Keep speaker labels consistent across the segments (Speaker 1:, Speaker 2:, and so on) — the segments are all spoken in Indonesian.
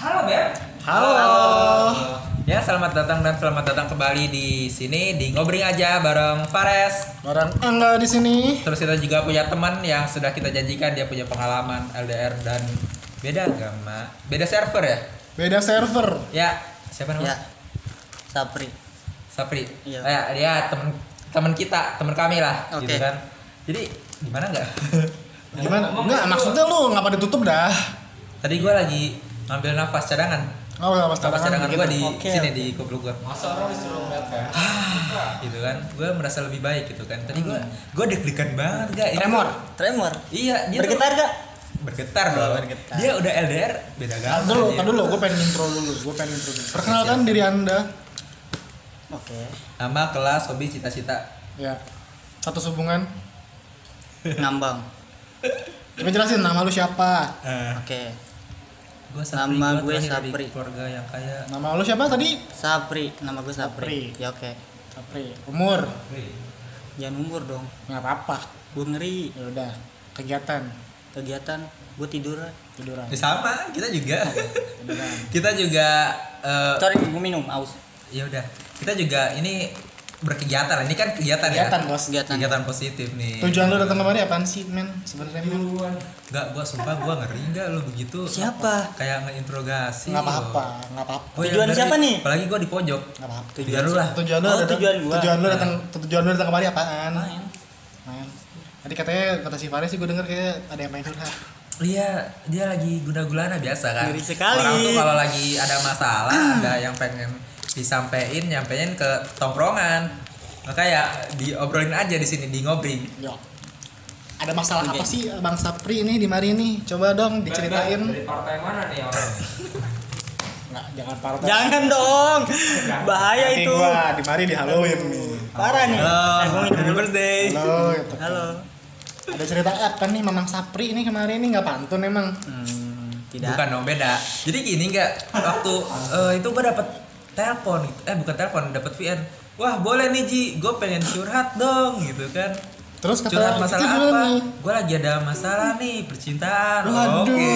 Speaker 1: Halo Beb.
Speaker 2: Halo.
Speaker 1: Ya selamat datang dan selamat datang kembali di sini di ngobrol aja bareng Fares.
Speaker 2: Orang Angga di sini.
Speaker 1: Terus kita juga punya teman yang sudah kita janjikan dia punya pengalaman LDR dan beda agama, beda server ya.
Speaker 2: Beda server.
Speaker 1: Ya siapa namanya?
Speaker 3: Ya. Sapri.
Speaker 1: Sapri.
Speaker 3: Iya.
Speaker 1: Ya, dia teman teman kita, teman kami lah, gitu
Speaker 3: Oke.
Speaker 1: kan. Jadi gimana nggak?
Speaker 2: Gimana? Enggak, maksudnya lu ngapa ditutup dah?
Speaker 1: Tadi gue lagi ngambil nafas cadangan.
Speaker 2: Oh,
Speaker 1: Nafas cadangan gue di
Speaker 3: Oke,
Speaker 1: sini
Speaker 3: oke.
Speaker 1: di kupluk gue.
Speaker 4: Masa orang disuruh ngeliat kan?
Speaker 1: gitu kan gue merasa lebih baik gitu kan tadi gue gue deg-degan banget gak
Speaker 2: Tremor.
Speaker 3: Tremor.
Speaker 1: iya dia
Speaker 3: Bergetar gak?
Speaker 1: bergetar
Speaker 3: Oh,
Speaker 1: dong
Speaker 3: bergetar.
Speaker 1: dia udah LDR beda agama
Speaker 2: dulu, tar dulu, gue pengen intro dulu. Gue pengen intro dulu. Perkenalkan diri Anda.
Speaker 3: Oke.
Speaker 1: nama kelas hobi cita-cita
Speaker 2: Ya. Satu hubungan.
Speaker 3: Ngambang.
Speaker 2: Coba jelasin nama lu siapa?
Speaker 3: Oke.
Speaker 1: Gue
Speaker 3: Nama gue Sapri.
Speaker 1: keluarga yang kaya
Speaker 2: Nama lu siapa tadi?
Speaker 3: Sapri. Nama gue Sapri.
Speaker 2: Sapri.
Speaker 3: Ya oke.
Speaker 2: Sapri. Umur?
Speaker 3: Jangan umur dong.
Speaker 2: Nggak apa-apa.
Speaker 3: Gue ngeri.
Speaker 2: Ya udah. Kegiatan.
Speaker 3: Kegiatan. Gue tiduran.
Speaker 2: Tiduran.
Speaker 1: Ya, sama kita juga
Speaker 2: Tiduran.
Speaker 1: kita juga eh,
Speaker 3: Sorry, gue minum. Aus.
Speaker 1: ya udah kita juga ini berkegiatan ini kan kegiatan,
Speaker 2: Kegiatan,
Speaker 1: ya
Speaker 2: bos.
Speaker 3: Kegiatan.
Speaker 1: kegiatan positif nih
Speaker 2: Tujuan lu datang kemari apaan sih, men? Sebenarnya men.
Speaker 1: Enggak, gua sumpah gua ngeri enggak lu begitu
Speaker 3: Siapa?
Speaker 1: kayak ngeinterogasi
Speaker 2: Nggak
Speaker 1: lu.
Speaker 2: apa-apa, nggak.
Speaker 1: Gua yang
Speaker 3: Tujuan
Speaker 1: ngeri.
Speaker 3: siapa nih?
Speaker 1: apalagi gua di pojok
Speaker 2: Nggak apa-apa.
Speaker 1: tujuan lu lah
Speaker 2: Tujuan lu
Speaker 3: Oh,
Speaker 2: datang,
Speaker 3: tujuan gua.
Speaker 2: tujuan lu datang tujuan lu datang kemari apaan?
Speaker 3: Main.
Speaker 2: Main. Tadi katanya kata si Faris sih gue denger kayak ada yang main curhat.
Speaker 1: Iya, dia lagi guna-gulana biasa kan.
Speaker 3: Ngeri sekali.
Speaker 1: Orang tuh kalau lagi ada masalah, ada yang pengen disampaikan, nyampein ke tongkrongan. Makanya diobrolin aja di sini, di ngobring.
Speaker 2: Yo. Ada masalah
Speaker 3: Oke.
Speaker 2: apa sih Bang Sapri ini di mari nih? Coba dong diceritain.
Speaker 4: Dari partai mana nih orang?
Speaker 2: Enggak, jangan partai.
Speaker 3: Jangan dong. Bahaya
Speaker 2: Nanti
Speaker 3: itu.
Speaker 2: gua di mari di Halloween nih.
Speaker 3: Parah nih.
Speaker 1: Halo,
Speaker 3: Eh,
Speaker 1: happy birthday.
Speaker 2: Halo, gitu.
Speaker 3: Halo.
Speaker 2: Ada cerita apa nih Mamang Sapri ini kemarin ini nggak pantun emang.
Speaker 3: Hmm, tidak.
Speaker 1: Bukan dong, beda. Jadi gini enggak, waktu eh, itu gua dapet telepon, gitu. eh bukan telepon, dapet VN. Wah boleh nih Ji, gue pengen curhat dong gitu kan.
Speaker 2: Terus kata
Speaker 1: curhat masalah apa?
Speaker 2: nih?
Speaker 1: Gue lagi ada masalah nih percintaan.
Speaker 2: Waduh.
Speaker 1: Oke.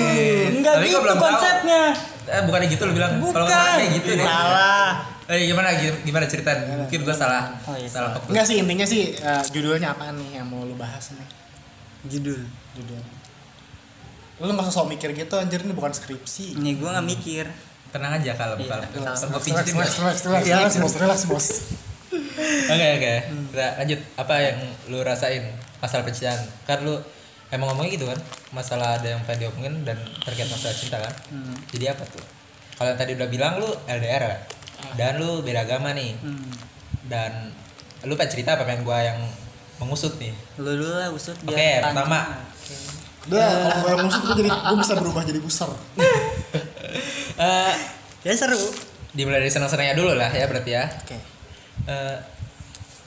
Speaker 3: Enggak
Speaker 1: Tapi
Speaker 3: gitu
Speaker 1: belum tahu.
Speaker 3: konsepnya.
Speaker 1: Eh bukannya gitu lu bilang. Kalau
Speaker 3: Bukan.
Speaker 1: nggak salah kayak gitu deh.
Speaker 3: Salah.
Speaker 1: Eh gimana gimana cerita? Mungkin gue salah.
Speaker 3: Oh, iya,
Speaker 1: salah
Speaker 3: salah.
Speaker 1: fokus.
Speaker 2: Enggak sih intinya sih eh, judulnya apaan nih yang mau lu bahas nih?
Speaker 3: Judul.
Speaker 2: Judul. Lu nggak usah sok mikir gitu anjir ini bukan skripsi.
Speaker 3: Ini gue nggak mikir.
Speaker 1: Tenang aja kalau
Speaker 3: Iya,
Speaker 1: kalau gue
Speaker 2: Relax,
Speaker 1: pijitin
Speaker 2: relax, relax, relax,
Speaker 3: Iya.
Speaker 2: relax, bos, relax, bos.
Speaker 1: Oke oke. Kita lanjut. Apa yang lu rasain masalah percintaan? Kan lu emang ngomongnya gitu kan? Masalah ada yang pengen diomongin dan terkait masalah cinta kan?
Speaker 3: Hmm.
Speaker 1: Jadi apa tuh? Kalau yang tadi udah bilang lu LDR kan? Dan lu beda agama nih.
Speaker 3: Hmm.
Speaker 1: Dan lu pengen cerita apa pengen gua yang mengusut nih?
Speaker 3: Lu dulu lah usut
Speaker 1: Oke,
Speaker 3: pancing.
Speaker 1: pertama.
Speaker 3: Oke.
Speaker 2: Udah, kalau gue yang musik gue jadi gue bisa berubah jadi buser.
Speaker 1: Eh,
Speaker 3: Ya seru.
Speaker 1: dimulai dari senang-senangnya dulu lah ya berarti ya.
Speaker 3: Oke.
Speaker 1: Eh,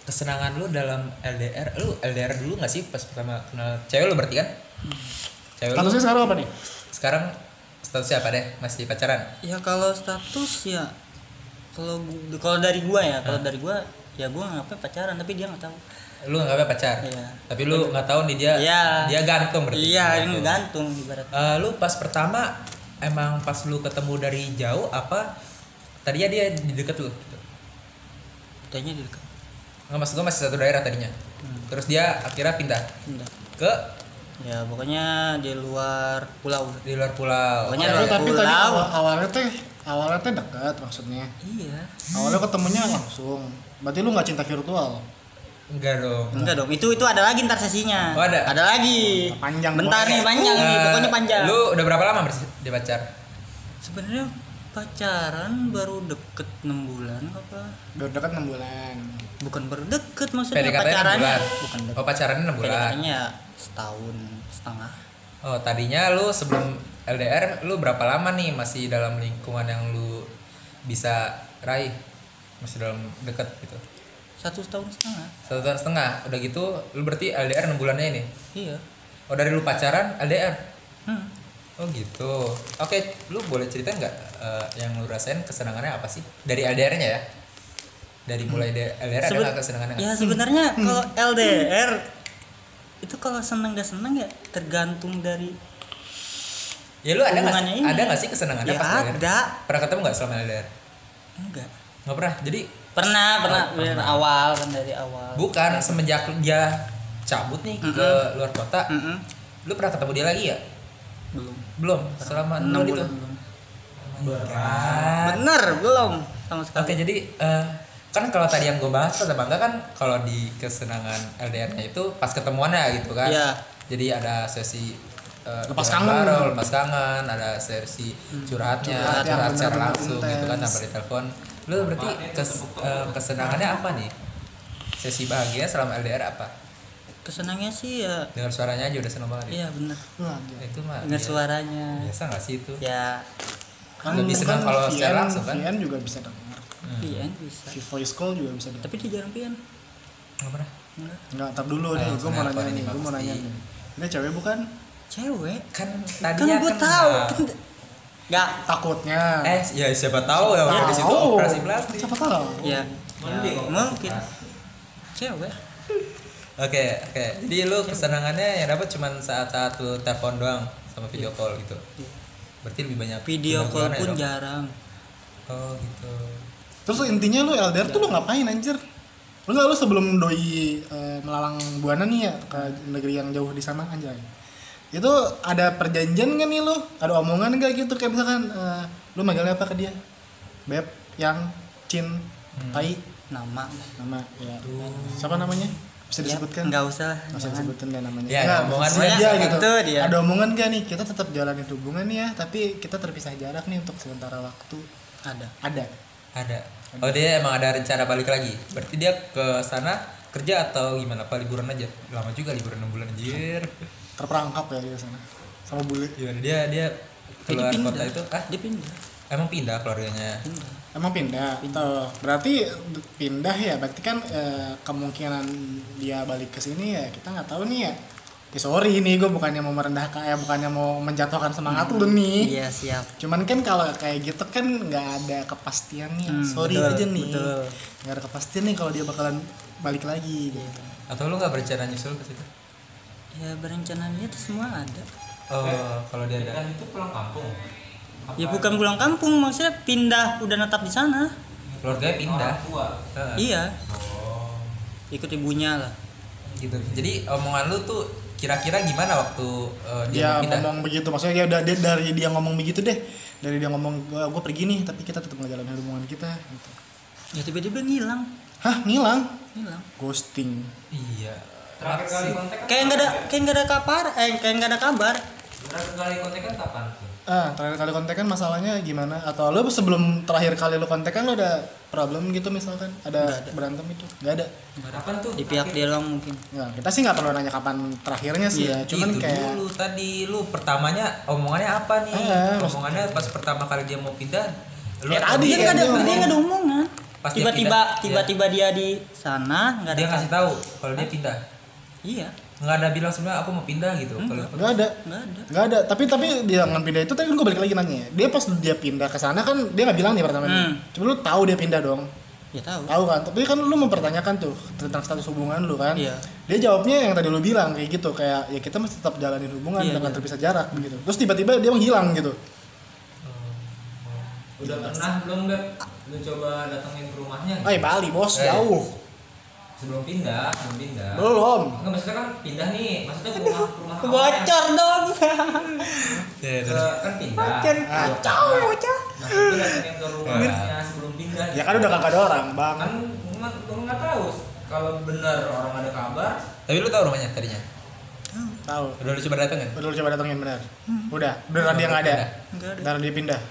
Speaker 1: kesenangan lu dalam LDR, lu LDR dulu nggak sih pas pertama kenal cewek lu berarti kan? Cewek lu
Speaker 2: Statusnya sekarang apa nih?
Speaker 1: sekarang statusnya apa deh? Masih pacaran?
Speaker 3: Ya kalau status ya kalau kalau dari gua ya, kalau dari gua ya gua ngapain pacaran tapi dia nggak tahu.
Speaker 1: Lu nggak apa pacar?
Speaker 3: Iya.
Speaker 1: Tapi lu nggak tahu nih dia
Speaker 3: Iya.
Speaker 1: dia gantung berarti.
Speaker 3: Iya,
Speaker 1: Gantung.
Speaker 3: ini gantung ibarat.
Speaker 1: Eh, lu pas pertama emang pas lu ketemu dari jauh apa tadinya dia di deket lu? Gitu.
Speaker 3: Kayaknya di dekat.
Speaker 1: Nggak maksud gua masih satu daerah tadinya.
Speaker 3: Hmm.
Speaker 1: Terus dia akhirnya pindah
Speaker 3: Pindah.
Speaker 1: ke
Speaker 3: Ya pokoknya di luar pulau.
Speaker 1: di luar pulau.
Speaker 3: Pokoknya
Speaker 2: Tapi,
Speaker 3: ada
Speaker 2: tapi tadi
Speaker 3: pulau.
Speaker 2: awal, awalnya teh awalnya teh dekat maksudnya.
Speaker 3: Iya.
Speaker 2: Awalnya ketemunya langsung. Berarti lu nggak cinta virtual?
Speaker 1: Enggak dong.
Speaker 3: Enggak dong, itu itu ada lagi ntar sesinya.
Speaker 1: Oh, ada?
Speaker 3: Ada lagi.
Speaker 2: Panjang
Speaker 3: Bentar nih panjang nih,
Speaker 1: Eh,
Speaker 3: pokoknya panjang.
Speaker 1: Lu udah berapa lama bersih di pacar?
Speaker 3: Sebenarnya pacaran baru deket 6 bulan apa?
Speaker 2: Udah dekat 6 bulan.
Speaker 3: Bukan baru deket maksudnya
Speaker 1: PDKT enam
Speaker 3: pacarannya.
Speaker 1: bulan.
Speaker 3: Bukan deket.
Speaker 1: Oh pacarannya 6 bulan.
Speaker 3: PDKT-nya ya setahun setengah.
Speaker 1: Oh tadinya lu sebelum LDR lu berapa lama nih masih dalam lingkungan yang lu bisa raih? Masih dalam dekat gitu.
Speaker 3: Satu tahun setengah.
Speaker 1: Satu tahun setengah. Udah gitu lu berarti LDR 6 bulannya ini.
Speaker 3: Iya.
Speaker 1: Oh dari lu pacaran LDR.
Speaker 3: Hmm.
Speaker 1: Oh gitu. Oke, lu boleh cerita nggak eh, yang lu rasain kesenangannya apa sih dari LDR-nya ya? Dari mulai dari LDR ada
Speaker 3: Seben-
Speaker 1: nggak kesenangannya?
Speaker 3: Ya sebenarnya kalau LDR itu kalau seneng gak seneng ya tergantung dari
Speaker 1: Ya lu ada nggak ada nggak sih kesenangannya
Speaker 3: Ya
Speaker 1: pas LDR?
Speaker 3: ada.
Speaker 1: Pernah ketemu nggak selama LDR?
Speaker 3: Enggak.
Speaker 1: Nggak pernah. Jadi
Speaker 3: Pernah, pernah,
Speaker 1: Oh,
Speaker 3: dari
Speaker 1: pernah.
Speaker 3: awal kan dari awal.
Speaker 1: bukan semenjak dia cabut nih ke luar kota,
Speaker 3: Mm-mm.
Speaker 1: lu pernah ketemu dia lagi ya?
Speaker 3: Belum.
Speaker 1: Belum. Selama
Speaker 3: Enam
Speaker 1: enam itu.
Speaker 3: bulan belum.
Speaker 1: Ah.
Speaker 3: Bener, belum sama sekali.
Speaker 1: Oke jadi eh, kan kalau tadi yang gue bahas kata bangga kan kalau di kesenangan LDR-nya itu pas ketemuannya gitu kan.
Speaker 3: Iya.
Speaker 1: Jadi ada sesi eh,
Speaker 2: Lepas kangen.
Speaker 1: bareng, lepas kangen, ada sesi curhatnya,
Speaker 2: Curhat
Speaker 1: secara langsung gitu kan tanpa ditelepon. Lu berarti kes- eh, kesenangannya apa nih? Sesi bahagia selama LDR apa?
Speaker 3: Kesenangnya sih ya
Speaker 1: Dengar suaranya aja udah seneng banget. ya?
Speaker 3: iya bener.
Speaker 2: Wah,
Speaker 1: Nah, itu mah
Speaker 3: Dengar
Speaker 1: biasa-
Speaker 3: suaranya.
Speaker 1: Biasa nggak sih itu?
Speaker 3: Ya,
Speaker 2: kan
Speaker 1: Lebih senang
Speaker 2: kan
Speaker 1: kalau secara
Speaker 2: VN
Speaker 1: langsung kan?
Speaker 2: VN juga bisa dengar
Speaker 3: pian bisa.
Speaker 2: si voice call juga bisa dengar
Speaker 3: Tapi dia jarang pian.
Speaker 1: Nggak pernah.
Speaker 3: Enggak.
Speaker 2: nggak tar dulu
Speaker 1: Ah,
Speaker 2: nih gue
Speaker 1: langsung
Speaker 2: mau nanya
Speaker 1: ini
Speaker 2: nih gue mau nanya nih ini cewek bukan
Speaker 3: Cewek.
Speaker 1: Kan
Speaker 3: Kan
Speaker 1: tadinya
Speaker 3: gue
Speaker 1: kan
Speaker 3: tahu.
Speaker 1: nggak-
Speaker 2: Nggak takutnya
Speaker 1: Eh, ya siapa tahu ya di situ operasi plastik.
Speaker 2: siapa tahu
Speaker 3: Ya, ya
Speaker 4: Mending
Speaker 3: mungkin. Cewek.
Speaker 1: Oke, oke. Jadi lu kesenangannya yang dapat cuman saat-saat lu telepon doang sama video call gitu. Berarti lebih banyak
Speaker 3: Video call pun
Speaker 1: dong.
Speaker 3: jarang.
Speaker 1: Oh, gitu.
Speaker 2: terus intinya lu LDR tuh lu ngapain anjir lu nggak lu sebelum doi eh, melalang buana nih ya ke negeri yang jauh di sana anjay itu ada perjanjian gak nih lu ada omongan gak gitu kayak misalkan eh, lu manggilnya apa ke dia beb yang cin
Speaker 1: Hmm.
Speaker 2: tai
Speaker 3: Nama.
Speaker 2: nama ya siapa namanya bisa
Speaker 3: Ya,
Speaker 2: disebutkan
Speaker 3: Enggak usah.
Speaker 2: Nggak usah
Speaker 3: jangan.
Speaker 2: disebutin deh namanya
Speaker 1: Ya, omongan
Speaker 3: dia.
Speaker 2: dia gitu
Speaker 3: Itu dia.
Speaker 2: ada omongan gak nih kita tetap jalanin hubungan ya tapi kita terpisah jarak nih untuk sementara waktu
Speaker 3: Ada.
Speaker 2: ada
Speaker 1: Ada. Oh, dia emang ada rencana balik lagi. Berarti dia ke sana kerja atau gimana? Apa liburan aja? Lama juga liburan 6 bulan anjir.
Speaker 2: Terperangkap ya di sana sama bule
Speaker 1: Gimana dia dia
Speaker 3: Dia
Speaker 1: keluar
Speaker 3: pindah.
Speaker 1: kota itu? Ah,
Speaker 3: Dia pindah.
Speaker 1: emang pindah keluarganya.
Speaker 3: Pindah.
Speaker 2: emang pindah, Tuh, berarti pindah ya berarti kan eh, kemungkinan dia balik ke sini ya kita nggak tahu nih ya ya sorry nih gue bukannya mau merendahkan ya bukannya mau menjatuhkan semangat lu nih
Speaker 3: Iya, siap.
Speaker 2: cuman kan kalau kayak gitu kan nggak ada kepastiannya
Speaker 3: Hmm,
Speaker 2: sorry
Speaker 3: betul,
Speaker 2: aja nih
Speaker 3: betul.
Speaker 2: nggak ada kepastian nih kalau dia bakalan balik lagi gitu
Speaker 1: Atau lu nggak berencana nyusul ke situ?
Speaker 3: Ya berencana niat semua ada.
Speaker 1: Oh, kalau dia ada.
Speaker 4: Kan itu pulang kampung.
Speaker 3: Ya bukan pulang kampung, maksudnya pindah udah netap di sana.
Speaker 1: Keluarganya pindah.
Speaker 4: Orang tua.
Speaker 3: Iya,
Speaker 4: Oh.
Speaker 3: ikut ibunya lah.
Speaker 1: gitu jadi omongan lu tuh kira-kira gimana waktu uh, dia,
Speaker 2: dia
Speaker 1: mau pindah
Speaker 2: ngomong begitu maksudnya ya udah dia dari dia ngomong begitu deh dari dia ngomong gue pergi nih tapi kita tetap ngejalanin hubungan kita gitu
Speaker 3: Ya tiba-tiba ngilang,
Speaker 2: hah ngilang
Speaker 3: ngilang.
Speaker 2: ghosting
Speaker 1: iya
Speaker 4: Terakhir kali kontak kan
Speaker 3: Kayak nggak ada, kayak nggak ada kabar, eh kayak nggak ada kabar.
Speaker 4: Terakhir kali kontak kan kapan tuh?
Speaker 2: ah terakhir kali kontekan masalahnya gimana atau lo sebelum terakhir kali lo kontekan lo ada problem gitu misalkan ada, berantem itu nggak ada
Speaker 4: Kapan tuh?
Speaker 3: Di pihak dia doang mungkin.
Speaker 2: Nggak, kita sih nggak perlu nanya kapan terakhirnya sih ya cuman
Speaker 1: itu
Speaker 2: kayak
Speaker 1: dulu tadi lu pertamanya omongannya apa nih
Speaker 2: Eh,
Speaker 1: omongannya pas pertama kali dia mau pindah lu
Speaker 2: Ya, tadi
Speaker 3: Dia
Speaker 1: dia,
Speaker 3: nggak ada,
Speaker 2: dia ngomong.
Speaker 3: dia nggak ada omongan.
Speaker 1: Dia
Speaker 3: Tiba-tiba,
Speaker 1: pindah, iya.
Speaker 3: tiba-tiba dia di sana nggak ada.
Speaker 1: dia ngasih tahu kalau dia pindah
Speaker 3: Iya,
Speaker 1: nggak ada bilang sebenarnya aku mau pindah gitu. Kalau
Speaker 2: nggak ada.
Speaker 3: Nggak ada.
Speaker 2: nggak ada. Tapi tapi dia nggak pindah itu tadi gue balik lagi nanya. Dia pas dia pindah ke sana kan dia nggak bilang nih pertama
Speaker 3: Hmm.
Speaker 2: cuma lu tahu dia pindah dong.
Speaker 3: Ya tahu.
Speaker 2: tahu kan? Tapi kan lu mempertanyakan tuh tentang status hubungan lu kan.
Speaker 3: Iya.
Speaker 2: dia jawabnya yang tadi lu bilang kayak gitu. Kayak ya kita masih tetap jalanin hubungan
Speaker 3: Iya,
Speaker 2: dengan
Speaker 3: iya.
Speaker 2: terpisah jarak begitu. Terus tiba-tiba dia menghilang gitu.
Speaker 4: Udah pernah belum Beb? Lu coba datengin ke rumahnya?
Speaker 2: Eh Bali bos.
Speaker 1: Eh.
Speaker 2: jauh
Speaker 4: Sebelum pindah, sebelum pindah.
Speaker 2: belum
Speaker 4: Enggak maksudnya kan pindah nih, maksudnya ke rumah ke rumah
Speaker 3: Bocor dong.
Speaker 1: ya,
Speaker 4: Ke,
Speaker 1: terus.
Speaker 4: kan pindah.
Speaker 3: Bocor kacau, bocor.
Speaker 4: Nah, itu datengin ke rumahnya sebelum pindah.
Speaker 2: ya kan udah kagak ada orang bang
Speaker 4: Kan nggak lu nggak tahu kalau benar orang ada kabar.
Speaker 1: tapi lu tahu rumahnya tadinya
Speaker 2: tahu
Speaker 1: udah lu coba datengin
Speaker 2: udah lu coba datengin benar udah beneran dia nggak ada
Speaker 3: Nggak ada.
Speaker 2: beneran dia pindah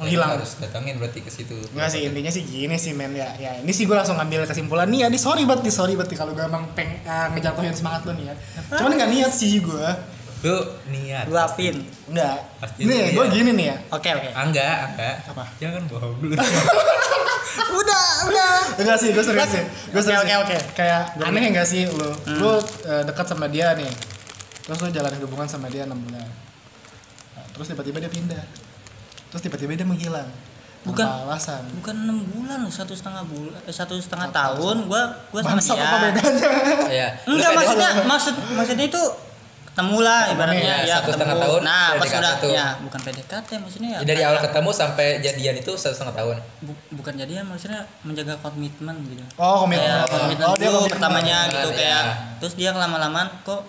Speaker 2: menghilang.
Speaker 1: harus datengin berarti ke situ.
Speaker 2: Enggak sih intinya sih gini sih men. Ya ya ini sih gue langsung ngambil kesimpulan. Nih ya ini sorry banget nih sorry banget kalau gue emang peng eh, ngejatuhin semangat lo nih ya. Cuman nggak niat sih gue
Speaker 1: lu niat.
Speaker 3: Luapin.
Speaker 2: nggak.
Speaker 1: Pasti
Speaker 2: nih
Speaker 1: lu
Speaker 2: gue gini nih ya.
Speaker 3: Oke, oke.
Speaker 1: angga angga
Speaker 2: Apa?
Speaker 1: jangan bohong lu
Speaker 3: Udah, udah.
Speaker 2: enggak sih gue serius sih. Gue
Speaker 3: Oke,
Speaker 2: serius
Speaker 3: oke, oke.
Speaker 2: kayak aneh nggak sih lo lo eh, dekat sama dia nih. Terus lo jalanin hubungan sama dia enam bulan. Nah, terus tiba-tiba dia pindah terus tiba-tiba dia menghilang
Speaker 3: Bukan.
Speaker 2: Tanpa alasan
Speaker 3: Bukan enam bulan loh, satu setengah bulan, eh, satu setengah tahun. Gua, gua sama dia.
Speaker 2: apa bedanya
Speaker 1: ya
Speaker 3: Enggak maksudnya, maksud maksudnya itu ketemu lah ibaratnya
Speaker 1: Iya,
Speaker 3: ya
Speaker 1: satu
Speaker 3: ketemu.
Speaker 1: setengah tahun
Speaker 3: nah pas
Speaker 1: PDKT
Speaker 3: udah
Speaker 1: tuh.
Speaker 3: ya bukan PDKT maksudnya ya
Speaker 1: Ya, dari awal ketemu sampai jadian itu satu setengah tahun
Speaker 3: bu- bukan jadian maksudnya menjaga komitmen gitu
Speaker 2: Oh, komitmen.
Speaker 3: kayak komitmen
Speaker 2: Oh, dia
Speaker 3: dulu
Speaker 2: komitmen.
Speaker 3: pertamanya gitu
Speaker 1: Iya.
Speaker 3: kayak terus dia lama-lamaan kok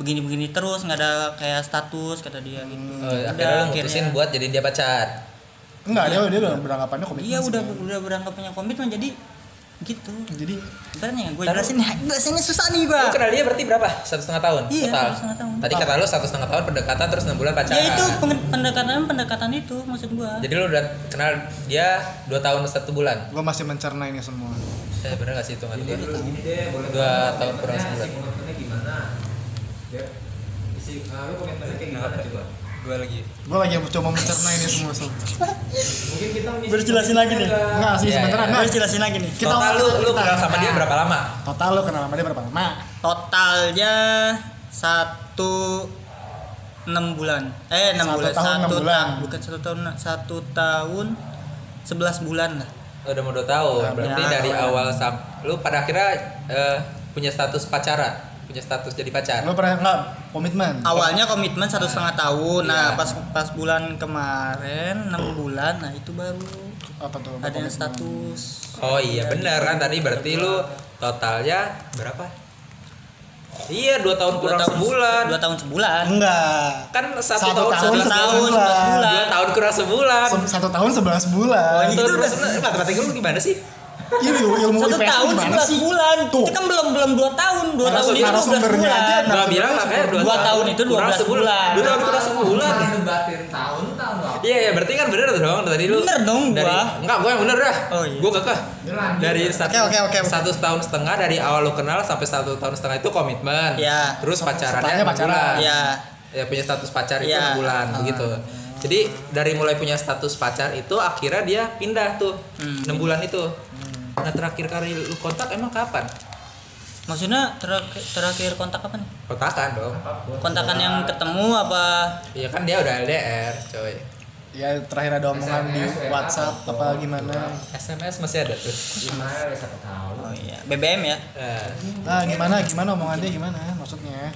Speaker 3: begini-begini terus nggak ada kayak status kata dia gitu.
Speaker 1: Oh,
Speaker 3: Udah,
Speaker 1: akhirnya lu mutusin buat jadiin dia pacar?
Speaker 2: Enggak, dia dia udah beranggapannya komitmen.
Speaker 3: iya udah
Speaker 2: sebenarnya.
Speaker 3: udah berangkat punya komitmen jadi gitu.
Speaker 2: Jadi
Speaker 3: Ibaratnya gue jelasin jelasinnya susah nih
Speaker 1: lu
Speaker 3: gua
Speaker 1: kenal dia berarti berapa? Satu setengah tahun
Speaker 3: Iya,
Speaker 1: total?
Speaker 3: satu setengah tahun.
Speaker 1: tadi kata lu satu setengah tahun pendekatan terus enam bulan pacaran.
Speaker 3: Ya itu pendekatan pendekatan itu maksud gua.
Speaker 1: Jadi lu udah kenal dia dua tahun satu bulan?
Speaker 2: Gua masih mencerna ini semua.
Speaker 1: eh bener gak sih hitungan
Speaker 4: Jadi
Speaker 1: gua
Speaker 4: dulu gini deh, boleh
Speaker 1: Dua
Speaker 4: tahu
Speaker 1: tahun kurang sebulan.
Speaker 4: Ya, isi, nah, lu komitmennya kayak gimana coba?
Speaker 1: gua lagi
Speaker 2: Gua lagi coba mencerna ini semua. Sob.
Speaker 4: Mungkin kita
Speaker 3: Baru jelasin lagi nih.
Speaker 2: Enggak sih
Speaker 1: Iya, iya.
Speaker 3: gue
Speaker 2: enggak.
Speaker 3: jelasin lagi nih
Speaker 2: Kita
Speaker 1: total lu
Speaker 2: kita-
Speaker 1: lu kenal sama dia berapa lama
Speaker 2: Total lu kenal sama dia berapa lama?
Speaker 3: totalnya satu enam bulan eh enam
Speaker 2: Satu
Speaker 3: bulan
Speaker 2: tahun,
Speaker 3: satu
Speaker 2: bulan.
Speaker 3: ta- bukan satu tahun satu tahun sebelas bulan lah
Speaker 1: Oh, udah mau dua tahun
Speaker 2: Nah,
Speaker 1: berarti
Speaker 3: ya.
Speaker 1: dari awal sam lu pada akhirnya eh, punya status pacaran punya status jadi pacar?
Speaker 2: Lu pernah enggak komitmen?
Speaker 3: awalnya komitmen satu setengah tahun. Nah
Speaker 1: Iya.
Speaker 3: pas pas bulan kemarin enam bulan nah itu baru
Speaker 2: Apa tuh?
Speaker 3: ada yang status.
Speaker 1: Oh iya bener. Kan tadi berarti lu totalnya berapa? Iya dua tahun
Speaker 3: dua
Speaker 1: kurang
Speaker 3: tahun
Speaker 1: sebulan.
Speaker 3: dua tahun sebulan.
Speaker 2: Enggak.
Speaker 1: kan satu,
Speaker 2: Satu
Speaker 1: tahun,
Speaker 2: tahun,
Speaker 1: sebelas
Speaker 2: sebelas
Speaker 1: tahun
Speaker 2: bulan.
Speaker 1: dua tahun kurang sebulan.
Speaker 2: Se- Satu tahun sebelas bulan.
Speaker 1: itu udah matematika lu gimana sih
Speaker 2: Ini ilmu
Speaker 3: satu
Speaker 2: IPS
Speaker 3: tahun
Speaker 2: gimana
Speaker 3: sebelas
Speaker 2: sih?
Speaker 3: bulan
Speaker 2: Tuh.
Speaker 3: itu kan belum belum dua tahun dua
Speaker 2: Narasum-
Speaker 3: tahun itu dua belas
Speaker 2: narasumbernya
Speaker 3: bulan
Speaker 2: aja
Speaker 1: gua bilang makanya dua,
Speaker 3: Dua tahun itu
Speaker 1: kurang
Speaker 3: 12
Speaker 1: sebulan
Speaker 3: bulan.
Speaker 1: dua tahun kurang sebulan
Speaker 4: tahun tahun.
Speaker 1: Iya ya berarti kan bener tuh dong tadi lu
Speaker 3: Bener dong,
Speaker 1: dari,
Speaker 3: gua.
Speaker 1: Enggak gua yang bener dah
Speaker 3: Oh, iya.
Speaker 1: Gua kekeh. Dari satu,
Speaker 3: oke, oke, oke.
Speaker 1: satu tahun setengah dari awal lu kenal sampai satu tahun setengah itu komitmen
Speaker 3: Iya.
Speaker 1: Terus pacarannya
Speaker 2: pacaran.
Speaker 1: bulan.
Speaker 3: ya
Speaker 1: Ya punya status pacar itu
Speaker 3: Iya.
Speaker 1: 6 bulan begitu Jadi dari mulai punya status pacar itu akhirnya dia pindah tuh
Speaker 3: Hmm.
Speaker 1: 6 bulan itu Nah terakhir kali lu kontak emang kapan?
Speaker 3: maksudnya terakhir, terakhir kontak apa nih
Speaker 1: Kontakan dong
Speaker 3: kontakan yang ketemu apa
Speaker 1: Iya kan dia udah LDR coy
Speaker 2: Ya terakhir ada omongan di WhatsApp apa gimana?
Speaker 1: SMS masih ada tuh
Speaker 4: Gimana siapa tahu.
Speaker 3: oh iya BBM ya
Speaker 1: Eh,
Speaker 2: Ah gimana gimana omongan dia gimana maksudnya?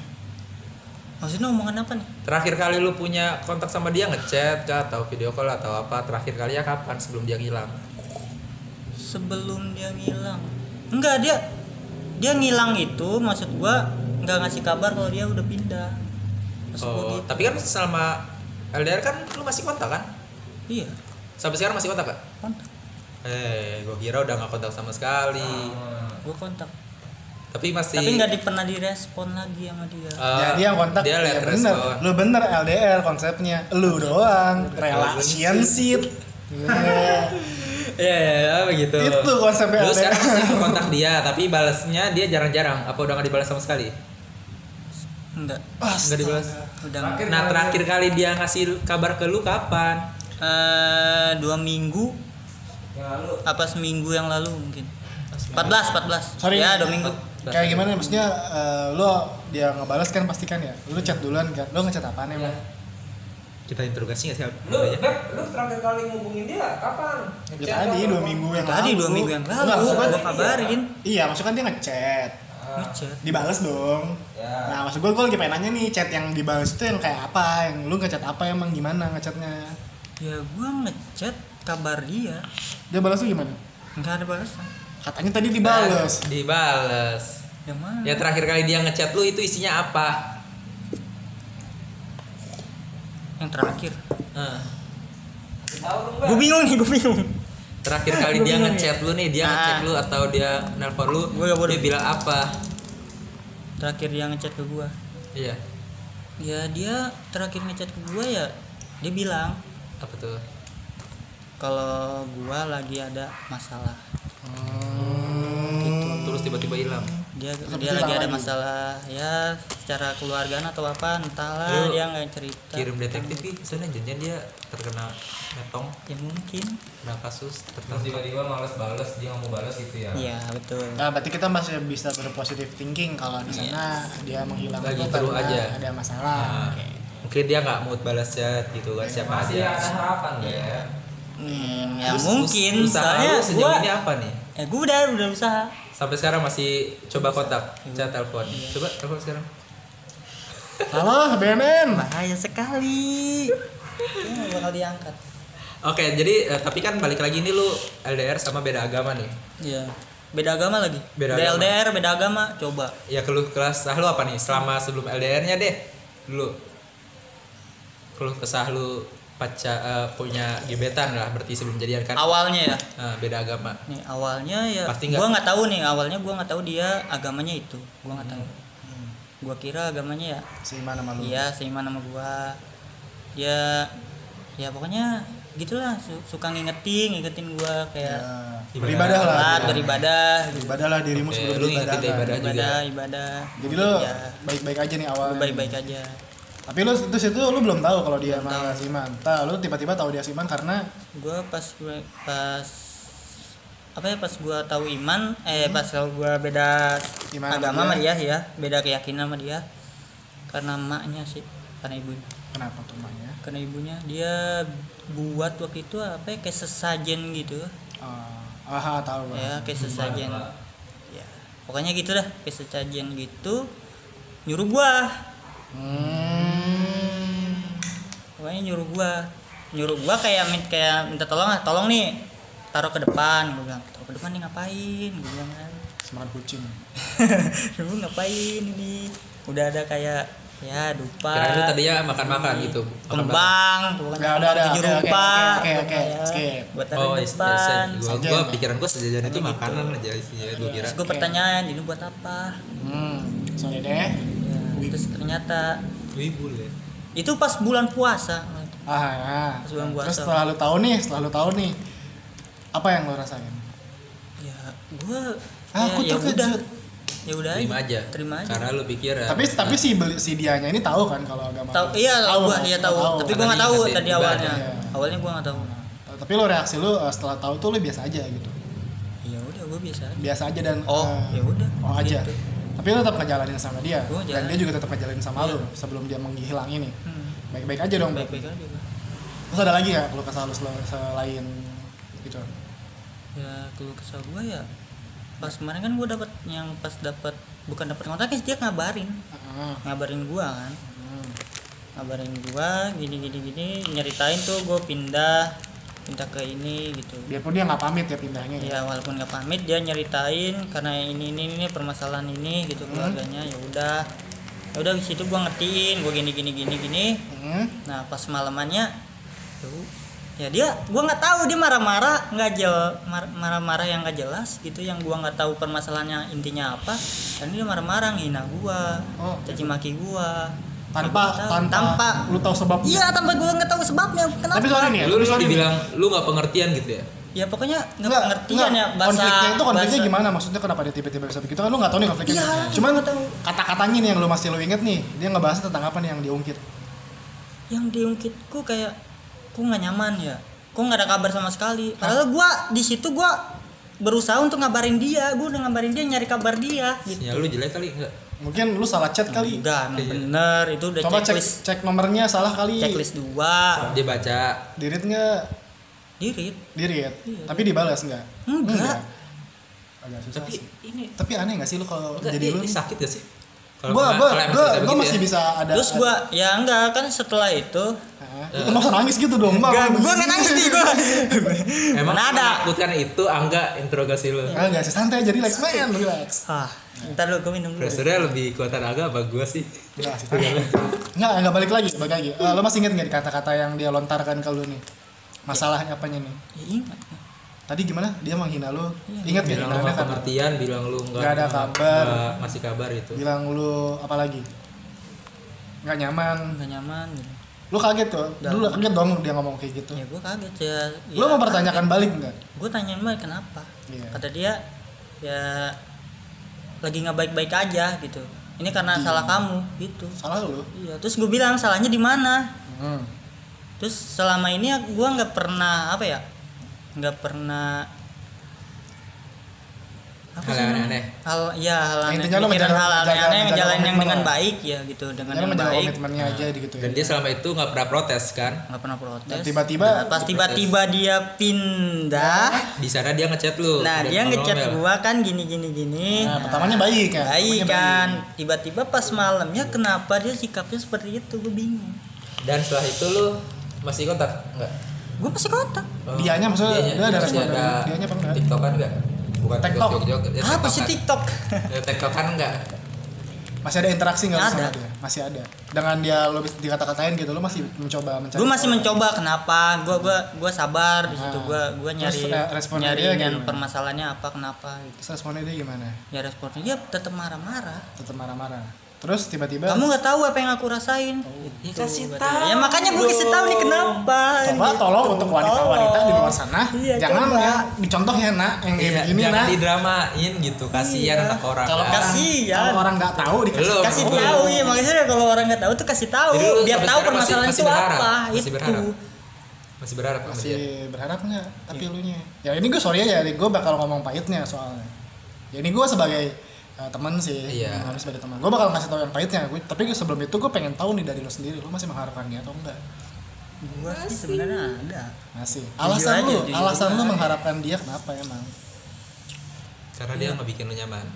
Speaker 3: maksudnya omongan apa nih
Speaker 1: Terakhir kali lu punya kontak sama dia ngechat kah atau video call atau apa? Terakhir kali ya kapan sebelum dia ngilang?
Speaker 3: Sebelum dia ngilang enggak dia dia ngilang itu maksud gua nggak ngasih kabar kalau dia udah pindah maksud
Speaker 1: Oh,
Speaker 3: gitu
Speaker 1: tapi kan selama LDR kan lu masih kontak kan?
Speaker 3: iya
Speaker 1: Sampai sekarang masih kontak kan?
Speaker 3: kontak
Speaker 1: Eh, gua kira udah nggak kontak sama sekali.
Speaker 3: gua kontak
Speaker 1: Tapi masih
Speaker 3: tapi nggak di, pernah direspon lagi sama dia
Speaker 1: eh,
Speaker 2: Jadi yang kontak
Speaker 1: dia
Speaker 2: ya bener.
Speaker 1: respon.
Speaker 2: Lu bener LDR konsepnya. Lu doang relationship. Iya.
Speaker 1: Iya, ya, begitu.
Speaker 2: Itu konsepnya
Speaker 1: Lu
Speaker 2: LDR.
Speaker 1: sekarang masih kontak dia, tapi balasnya dia jarang-jarang. Apa udah nggak dibalas sama sekali?
Speaker 3: enggak
Speaker 1: Nggak dibalas.
Speaker 3: udah
Speaker 4: Terakhir
Speaker 1: Nah, terakhir kali dia ngasih kabar ke lu kapan?
Speaker 3: eh dua minggu
Speaker 4: Yang lalu
Speaker 3: apa seminggu yang lalu mungkin 14 14
Speaker 2: Sorry.
Speaker 3: ya dua minggu
Speaker 2: Kayak gimana maksudnya eh, lu dia ngebales kan pasti kan ya. Lu chat duluan kan. Lu ngechat apaan emang?
Speaker 1: Kita interogasi nggak sih?
Speaker 4: lu, Beb, lu terakhir kali ngubungin dia kapan?
Speaker 2: Ya tadi dua minggu yang
Speaker 3: tadi dua minggu yang
Speaker 2: Enggak,
Speaker 3: lalu
Speaker 2: maksud
Speaker 3: gua
Speaker 2: gua-
Speaker 3: kabarin
Speaker 2: Iya, maksudnya kan dia ngechat.
Speaker 4: Ah,
Speaker 3: ngechat
Speaker 2: Dibales dong.
Speaker 4: Ya.
Speaker 2: Nah, maksud gue, gue lagi pengen nanya nih, chat yang dibales itu yang kayak apa? Yang lu ngechat apa emang gimana ngechatnya?
Speaker 3: ya gua ngechat kabar dia
Speaker 2: Dia balas tuh gimana?
Speaker 3: nggak ada balasan
Speaker 2: Katanya tadi dibales.
Speaker 1: Dibales.
Speaker 3: yang mana
Speaker 1: Ya terakhir kali dia ngechat lu itu isinya apa?
Speaker 3: Yang terakhir
Speaker 1: Eh,
Speaker 4: Beb.
Speaker 3: gue bingung nih gue bingung
Speaker 1: terakhir kali dia ngechat lu nih, dia
Speaker 3: Ah.
Speaker 1: ngechat lu atau dia nelpon lu,
Speaker 3: Gua bodoh.
Speaker 1: dia bilang apa?
Speaker 3: terakhir dia ngechat ke gua
Speaker 1: Iya.
Speaker 3: ya dia terakhir ngechat ke gua ya dia bilang
Speaker 1: Apa tuh?
Speaker 3: kalau gua lagi ada masalah
Speaker 1: Terus tiba-tiba hilang.
Speaker 3: Dia dia lagi ada
Speaker 2: lagi.
Speaker 3: masalah ya secara keluargaan atau apa entahlah
Speaker 1: Lu
Speaker 3: dia nggak cerita
Speaker 1: Kirim detektif sih, soalnya janjian dia terkena metong,
Speaker 3: ya mungkin
Speaker 1: kena kasus
Speaker 4: Terus
Speaker 1: tertentu.
Speaker 4: tiba-tiba males bales, dia nggak mau bales gitu ya.
Speaker 3: iya betul
Speaker 2: Nah, berarti kita masih bisa berpositif thinking kalau di sana dia menghilang
Speaker 1: Lagi
Speaker 2: itu
Speaker 1: terus aja.
Speaker 2: ada masalah.
Speaker 1: Nah, mungkin dia nggak mood balas chat gitu kan siapa
Speaker 4: Masih
Speaker 1: aja.
Speaker 4: ada harapan ya.
Speaker 3: hmm, ya
Speaker 1: Terus
Speaker 3: mungkin
Speaker 1: us- usaha
Speaker 3: soalnya
Speaker 1: lu sejauh
Speaker 3: gua
Speaker 1: ini apa nih?
Speaker 3: eh gua udah udah usaha
Speaker 1: Sampai sekarang masih coba kontak, chat telepon.
Speaker 3: Iya.
Speaker 1: Coba telepon sekarang.
Speaker 2: Salah, BNN.
Speaker 3: bahaya sekali nggak bakal diangkat
Speaker 1: Oke, jadi eh, tapi kan balik lagi ini lu LDR sama beda agama nih.
Speaker 3: iya beda agama lagi
Speaker 1: Beda agama.
Speaker 3: LDR beda agama coba
Speaker 1: Ya keluh kesah lu apa nih selama sebelum LDR-nya deh dulu. Keluh kesah lu paca eh, punya gebetan lah berarti sebelum jadian kan.
Speaker 3: awalnya ya
Speaker 1: Nah, beda agama.
Speaker 3: nih awalnya ya
Speaker 1: Pasti nggak-
Speaker 3: gua nggak tahu nih awalnya gua nggak tahu dia agamanya itu gua nggak tahu gua kira agamanya ya
Speaker 2: Seiman sama lu.
Speaker 3: iya seiman sama gua dia ya pokoknya gitulah su- suka ngingetin ngingetin gua kayak
Speaker 2: Ya, beribadah lah.
Speaker 3: sholat beribadah.
Speaker 2: Beribadah lah dirimu
Speaker 1: Oke,
Speaker 2: sebelum
Speaker 1: lu
Speaker 2: kan.
Speaker 1: ibadah juga.
Speaker 3: ibadah ibadah
Speaker 2: Jadi lu
Speaker 3: ya
Speaker 2: baik-baik aja nih awalnya.
Speaker 3: gua baik-baik aja
Speaker 2: Tapi lu itu situ lu belum tahu kalau dia malah siman. Tah, lu tiba-tiba tahu dia siman karena
Speaker 3: gua pas gua pas apa ya pas gua tahu iman eh pas gua beda
Speaker 2: Iman
Speaker 3: agama sama
Speaker 2: dia.
Speaker 3: ya beda keyakinan sama dia karena emaknya sih karena ibu
Speaker 2: kenapa tuh maknya?
Speaker 3: karena ibunya dia buat waktu itu apa ya kayak sesajen gitu
Speaker 2: Oh, aha tahu gua.
Speaker 3: ya kayak sesajen ya pokoknya gitu dah kayak sesajen gitu nyuruh gua
Speaker 2: Hmm.
Speaker 3: Pokoknya nyuruh gua nyuruh gua kayak min- kayak minta tolong ah tolong nih taruh ke depan gua bilang taruh ke depan nih ngapain gua bilang kan
Speaker 2: Semakan kucing.
Speaker 3: lu ngapain ini udah ada kayak ya dupa
Speaker 1: Kira tadinya makan-makan gitu. Makan
Speaker 3: kembang pokoknya
Speaker 2: Ya, udah, udah,
Speaker 3: tujuh
Speaker 2: oke, oke,
Speaker 3: rupa
Speaker 2: oke, oke,
Speaker 3: ya. buat taruh
Speaker 1: Oh,
Speaker 3: di
Speaker 1: is
Speaker 3: depan
Speaker 1: gua,
Speaker 2: Sajen
Speaker 1: gua
Speaker 2: ya?
Speaker 1: pikiran gua sejajan itu makanan aja sih ya, gua kira.
Speaker 3: terus gue pertanyaan ini buat apa
Speaker 2: Hmm. Sorry deh.
Speaker 3: ya, terus ternyata
Speaker 1: Wibu ya.
Speaker 3: Itu pas bulan puasa
Speaker 2: Ah, ya.
Speaker 3: Pas bulan puasa.
Speaker 2: Terus setelah lu tahu nih, setelah lu tahu nih, apa yang lu rasain?
Speaker 3: ya gue
Speaker 2: Ah, aku
Speaker 3: ya, ya
Speaker 2: terkejut.
Speaker 3: udah ya udah
Speaker 1: Terima aja.
Speaker 3: terima aja
Speaker 1: Karena lu pikir ya.
Speaker 2: Tapi tapi si beli, si dianya ini tahu kan kalau agama.
Speaker 3: tahu iya
Speaker 2: Tahu,
Speaker 3: gua iya tahu tapi
Speaker 1: Karena
Speaker 3: gue nggak tahu tadi awalnya
Speaker 2: ada.
Speaker 3: awalnya gue nggak tahu
Speaker 2: Nah, Tapi lo reaksi lu eh, setelah tahu tuh lu biasa aja gitu.
Speaker 3: ya udah gue biasa aja
Speaker 2: Biasa aja dan
Speaker 3: oh
Speaker 2: eh,
Speaker 3: ya udah
Speaker 2: Oh aja. Tapi lu tetap ngejalanin sama dia
Speaker 3: Gua
Speaker 2: dan
Speaker 3: jalan.
Speaker 2: dia juga tetap ngejalanin sama
Speaker 3: Iya.
Speaker 2: lu sebelum dia menghilang ini.
Speaker 3: Hmm.
Speaker 2: Baik-baik aja dong.
Speaker 3: baik baik aja.
Speaker 2: Terus ada lagi ya kalau kesal lu sel- selain gitu.
Speaker 3: ya keluh kesah gue ya pas kemarin kan gue dapat yang pas dapat bukan dapat kontaknya dia ngabarin
Speaker 2: Heeh.
Speaker 3: ngabarin gue kan
Speaker 2: Hmm.
Speaker 3: ngabarin gua gini gini gini nyeritain tuh gue pindah pindah ke ini gitu
Speaker 2: Biarpun dia nggak pamit ya pindahnya. ya.
Speaker 3: ya walaupun nggak pamit dia nyeritain karena ini ini ini permasalahan ini gitu keluarganya ya udah ya udah di situ gua ngertiin gua gini gini gini gini
Speaker 2: Hmm.
Speaker 3: nah pas malamannya tuh ya dia gua nggak tahu dia marah-marah nggak jel mar- marah-marah yang nggak jelas gitu yang gua nggak tahu permasalahannya intinya apa dan dia marah-marah ngina gua
Speaker 2: Oh.
Speaker 3: caci maki gua
Speaker 2: Tanpa
Speaker 3: Ya, nggak
Speaker 2: tanpa,
Speaker 3: tanpa
Speaker 2: lu tahu sebabnya.
Speaker 3: Iya tanpa gue nggak tahu sebabnya kenapa.
Speaker 2: Tapi sorry nih ya,
Speaker 1: Lu, lu dibilang lu nggak pengertian gitu ya.
Speaker 3: Ya pokoknya nggak
Speaker 2: Enggak,
Speaker 3: pengertian
Speaker 2: enggak.
Speaker 3: ya bahasa.
Speaker 2: konfliknya itu konfliknya
Speaker 3: bahasa-
Speaker 2: gimana maksudnya kenapa dia tiba-tiba bisa begitu kan lu nggak tahu nih konfliknya
Speaker 3: Iya,
Speaker 2: cuman
Speaker 3: nggak tahu.
Speaker 2: kata-katanya nih yang lu masih lu inget nih dia ngebahas tentang apa nih yang diungkit
Speaker 3: Yang diungkitku kayak ku nggak nyaman ya. Ku nggak ada kabar sama sekali. Padahal gua di situ gua berusaha untuk ngabarin dia. Gua udah ngabarin dia nyari kabar dia. Gitu.
Speaker 1: Ya lu jelek kali enggak?
Speaker 2: Mungkin lu salah chat kali.
Speaker 3: Enggak, emang bener itu udah
Speaker 2: coba cek
Speaker 3: checklist.
Speaker 2: cek nomornya salah kali.
Speaker 3: Checklist dua.
Speaker 1: Dia baca.
Speaker 2: Dirit nggak?
Speaker 3: Dirit.
Speaker 2: dirit.
Speaker 3: Iya.
Speaker 2: tapi dibalas nggak?
Speaker 3: Enggak.
Speaker 2: agak susah
Speaker 1: tapi
Speaker 2: sih.
Speaker 1: ini
Speaker 2: tapi aneh nggak sih lu kalau
Speaker 1: enggak,
Speaker 2: jadi lu
Speaker 1: sakit gak sih?
Speaker 2: Gua,
Speaker 1: cerita
Speaker 2: gua
Speaker 1: begitu
Speaker 2: masih
Speaker 1: ya.
Speaker 2: bisa ada
Speaker 3: Terus gua ya enggak kan setelah itu
Speaker 2: Hah? Lu masa nangis gitu dong Mbak?
Speaker 3: enggak gua nggak nangis nih gua.
Speaker 1: Emang
Speaker 3: ada?
Speaker 1: menakutkan itu angga interogasi lu.
Speaker 2: Enggak sih santai aja relax man relax
Speaker 3: Ah, ntar lu gua minum dulu.
Speaker 1: Pressure-nya lebih kuatan agak apa gua sih?
Speaker 2: Enggak sih santai. Enggak, enggak balik lagi, balik lagi. Eh, lo masih inget nggak di kata-kata yang dia lontarkan ke lu nih? Masalahnya apanya nih?
Speaker 3: Ya ingat.
Speaker 2: Tadi gimana? Dia menghina lu.
Speaker 3: Iya,
Speaker 2: Ingat gak
Speaker 1: lu
Speaker 2: hinaannya
Speaker 1: nggak
Speaker 2: kan?
Speaker 1: pengertian, bilang lu nggak
Speaker 2: Nggak ada kabar.
Speaker 1: nggak ngasih kabar itu.
Speaker 2: Bilang lu apa lagi? Nggak nyaman.
Speaker 3: Enggak nyaman gitu.
Speaker 2: Lu kaget tuh. Dulu kaget dong dia ngomong kayak gitu.
Speaker 3: Ya gua kaget ya.
Speaker 2: Lu mau pertanyakan balik enggak?
Speaker 3: Gue tanyain mbak kenapa?
Speaker 2: Iya.
Speaker 3: Kata dia ya lagi nggak baik-baik aja gitu. Ini karena
Speaker 2: Iya.
Speaker 3: salah kamu gitu.
Speaker 2: Salah lu.
Speaker 3: Iya. Terus gue bilang salahnya di mana?
Speaker 2: Hmm.
Speaker 3: Terus selama ini gue nggak pernah apa ya? Nggak pernah apa
Speaker 1: Hal yang aneh.
Speaker 3: hal ya hal aneh
Speaker 2: intinya menjaga-
Speaker 3: hal aneh aneh yang dengan
Speaker 2: lah.
Speaker 3: baik ya gitu dengan yang baik
Speaker 2: komitmennya aja gitu ya.
Speaker 1: Dan dia selama itu nggak pernah protes kan?
Speaker 3: nggak pernah protes
Speaker 2: tiba-tiba-
Speaker 3: Nah, pas tiba-tiba dia pindah
Speaker 1: Di sana dia ngechat lu.
Speaker 3: nah dia ngechat gua kan gini gini gini
Speaker 2: Nah, pertamanya baik ya.
Speaker 3: baik kan tiba-tiba pas malamnya kenapa dia sikapnya seperti itu gue bingung
Speaker 1: Dan setelah itu lu masih kontak enggak?
Speaker 3: Gue masih kontak
Speaker 1: Oh,
Speaker 2: Dianya maksudnya, dia ada respon dari dianya apa enggak?
Speaker 1: TikTokan enggak? Bukan
Speaker 2: TikTok.
Speaker 1: joget-joget, ya,
Speaker 3: apa sih. TikTok
Speaker 1: Ya, TikTokan enggak?
Speaker 2: Masih ada interaksi nggak sama
Speaker 3: Ada.
Speaker 2: dia? Masih ada. Dengan dia lo dikata-katain gitu, lo masih mencoba mencari.
Speaker 3: gue masih mencoba kenapa gue gua gua sabar di situ gue gue
Speaker 2: Terus,
Speaker 3: nyari
Speaker 2: eh, responnya
Speaker 3: nyari
Speaker 2: dia
Speaker 3: yang
Speaker 2: gimana?
Speaker 3: permasalahannya apa kenapa gitu
Speaker 2: Terus responnya dia gimana?
Speaker 3: ya responnya dia tetap marah-marah
Speaker 2: Tetap marah-marah. Terus tiba-tiba
Speaker 3: kamu nggak tahu apa yang aku rasain
Speaker 1: Ya kasih
Speaker 3: Gitu,
Speaker 1: tahu.
Speaker 3: ya makanya gue kasih tahu nih kenapa
Speaker 2: Coba
Speaker 3: Gitu.
Speaker 2: tolong untuk wanita-wanita di luar sana,
Speaker 3: Iya,
Speaker 2: jangan
Speaker 3: coba.
Speaker 2: ya dicontoh ya nak yang kayak
Speaker 1: Iya,
Speaker 2: begini
Speaker 1: jangan
Speaker 2: nak.
Speaker 1: didramain gitu. Kasihan
Speaker 3: Iya.
Speaker 1: anak orang.
Speaker 2: Kalau
Speaker 1: kan.
Speaker 3: Kasihan.
Speaker 2: kalau orang nggak tahu dikasih
Speaker 1: Belum.
Speaker 3: kasih
Speaker 1: Oh.
Speaker 3: tahu ya makanya kalau orang nggak tahu tuh kasih tahu
Speaker 1: Jadi
Speaker 3: biar tahu permasalahan itu
Speaker 1: berharap?
Speaker 3: apa
Speaker 1: Masih
Speaker 3: itu
Speaker 1: berharap? Masih berharap
Speaker 2: masih
Speaker 1: dia.
Speaker 2: berharap nggak tapi lu nya ya ini gue sorry ya gue bakal ngomong pahitnya soalnya ya ini gue sebagai uh, teman sih
Speaker 1: Iya.
Speaker 2: Ngomong sebagai teman gue bakal ngasih tahu yang pahitnya gue tapi sebelum itu gue pengen tahu nih dari lo sendiri lo masih mengharapkan dia atau enggak?
Speaker 3: Gue sih sebenarnya ada.
Speaker 2: Masih. Alasan lu
Speaker 3: jujur.
Speaker 2: alasan lu mengharapkan dia kenapa emang?
Speaker 1: Karena dia nggak bikin lu nyaman.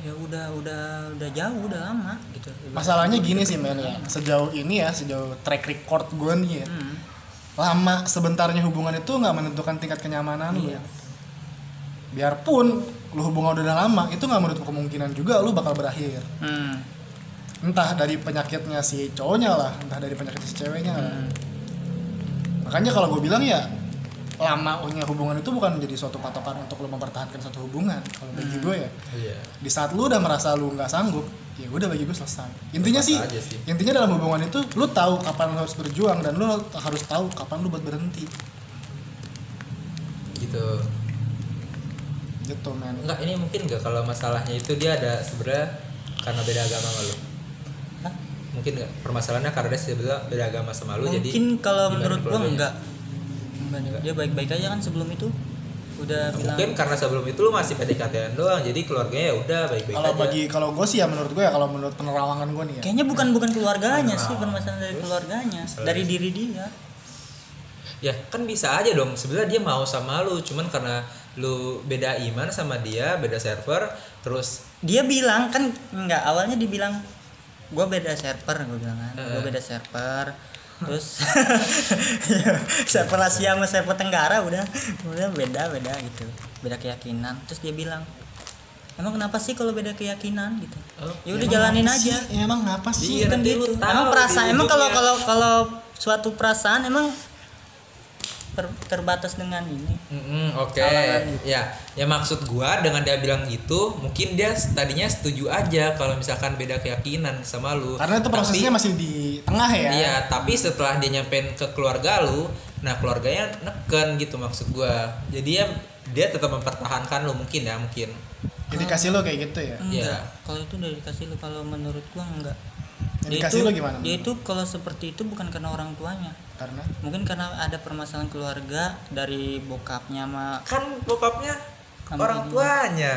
Speaker 3: ya udah udah udah jauh udah lama gitu.
Speaker 2: Masalahnya gini sih men ya. Sejauh ini ya sejauh track record gue nih ya.
Speaker 3: Hmm.
Speaker 2: lama sebentarnya hubungan itu nggak menentukan tingkat kenyamanan lu
Speaker 3: Iya.
Speaker 2: biarpun lu hubungan udah lama itu nggak menutup kemungkinan juga lu bakal berakhir
Speaker 3: Hmm.
Speaker 2: entah dari penyakitnya si cowoknya lah entah dari penyakit si ceweknya lah.
Speaker 3: Hmm.
Speaker 2: makanya kalau gue bilang ya lamanya hubungan itu bukan menjadi suatu patokan untuk lo mempertahankan satu hubungan kalau bagi gue ya
Speaker 1: Iya.
Speaker 2: di saat lu udah merasa lu nggak sanggup ya udah bagi gue selesai intinya sih,
Speaker 1: sih.
Speaker 2: intinya dalam hubungan itu lu tahu kapan lu harus berjuang dan lu harus tahu kapan lu buat berhenti
Speaker 1: Gitu.
Speaker 2: Gitu men.
Speaker 1: Enggak, ini mungkin nggak kalau masalahnya itu dia ada sebenarnya karena beda agama sama lu.
Speaker 3: Hah?
Speaker 1: Mungkin nggak permasalahannya karena dia sebenarnya beda agama sama lu jadi
Speaker 3: mungkin kalau menurut gua enggak. Dia baik-baik aja kan sebelum itu. Udah bilang
Speaker 1: Mungkin karena sebelum itu lu masih PDKT doang jadi keluarganya ya udah baik-baik
Speaker 2: kalau
Speaker 1: aja.
Speaker 2: bagi kalau gue sih ya menurut gue ya kalau menurut penerawangan gue nih ya.
Speaker 3: Kayaknya bukan bukan keluarganya sih permasalahan dari keluarganya dari diri dia.
Speaker 1: Ya kan bisa aja dong. Sebenarnya dia mau sama lu cuman karena lu beda iman sama dia, beda server, terus
Speaker 3: dia bilang kan enggak awalnya dibilang gua beda server gue bilang kan.
Speaker 1: Heeh.
Speaker 3: gua beda server terus server Asia sama server Tenggara udah udah beda beda gitu beda keyakinan. Terus dia bilang emang kenapa sih kalau beda keyakinan? gitu.
Speaker 1: Oh,
Speaker 3: ya udah jalanin aja.
Speaker 2: Sih? Ya, emang apa sih?
Speaker 1: Iya,
Speaker 3: kan gitu. emang perasaan emang kalau kalau kalau suatu perasaan emang ter- terbatas dengan ini.
Speaker 1: Mm-mm, oke.
Speaker 3: Halangan
Speaker 1: ya ya maksud gua dengan dia bilang gitu mungkin dia tadinya setuju aja kalau misalkan beda keyakinan sama lu.
Speaker 2: Karena itu prosesnya
Speaker 1: Tapi-
Speaker 2: masih di tengah ya.
Speaker 1: Iya, tapi setelah dia nyampein ke keluarga lu, nah keluarganya neken gitu maksud gua. Jadi ya dia tetap mempertahankan lu mungkin ya, mungkin.
Speaker 2: indikasi lo kayak gitu ya?
Speaker 1: Iya.
Speaker 3: enggak kalau itu udah dikasih lu kalau menurut gua enggak
Speaker 2: Indikasi
Speaker 3: itu,
Speaker 2: gimana
Speaker 3: dia itu kalau seperti itu bukan karena orang tuanya.
Speaker 2: Karena?
Speaker 3: Mungkin karena ada permasalahan keluarga dari bokapnya sama
Speaker 1: Kan bokapnya
Speaker 3: Sama
Speaker 1: orang
Speaker 3: ibunya.
Speaker 1: tuanya.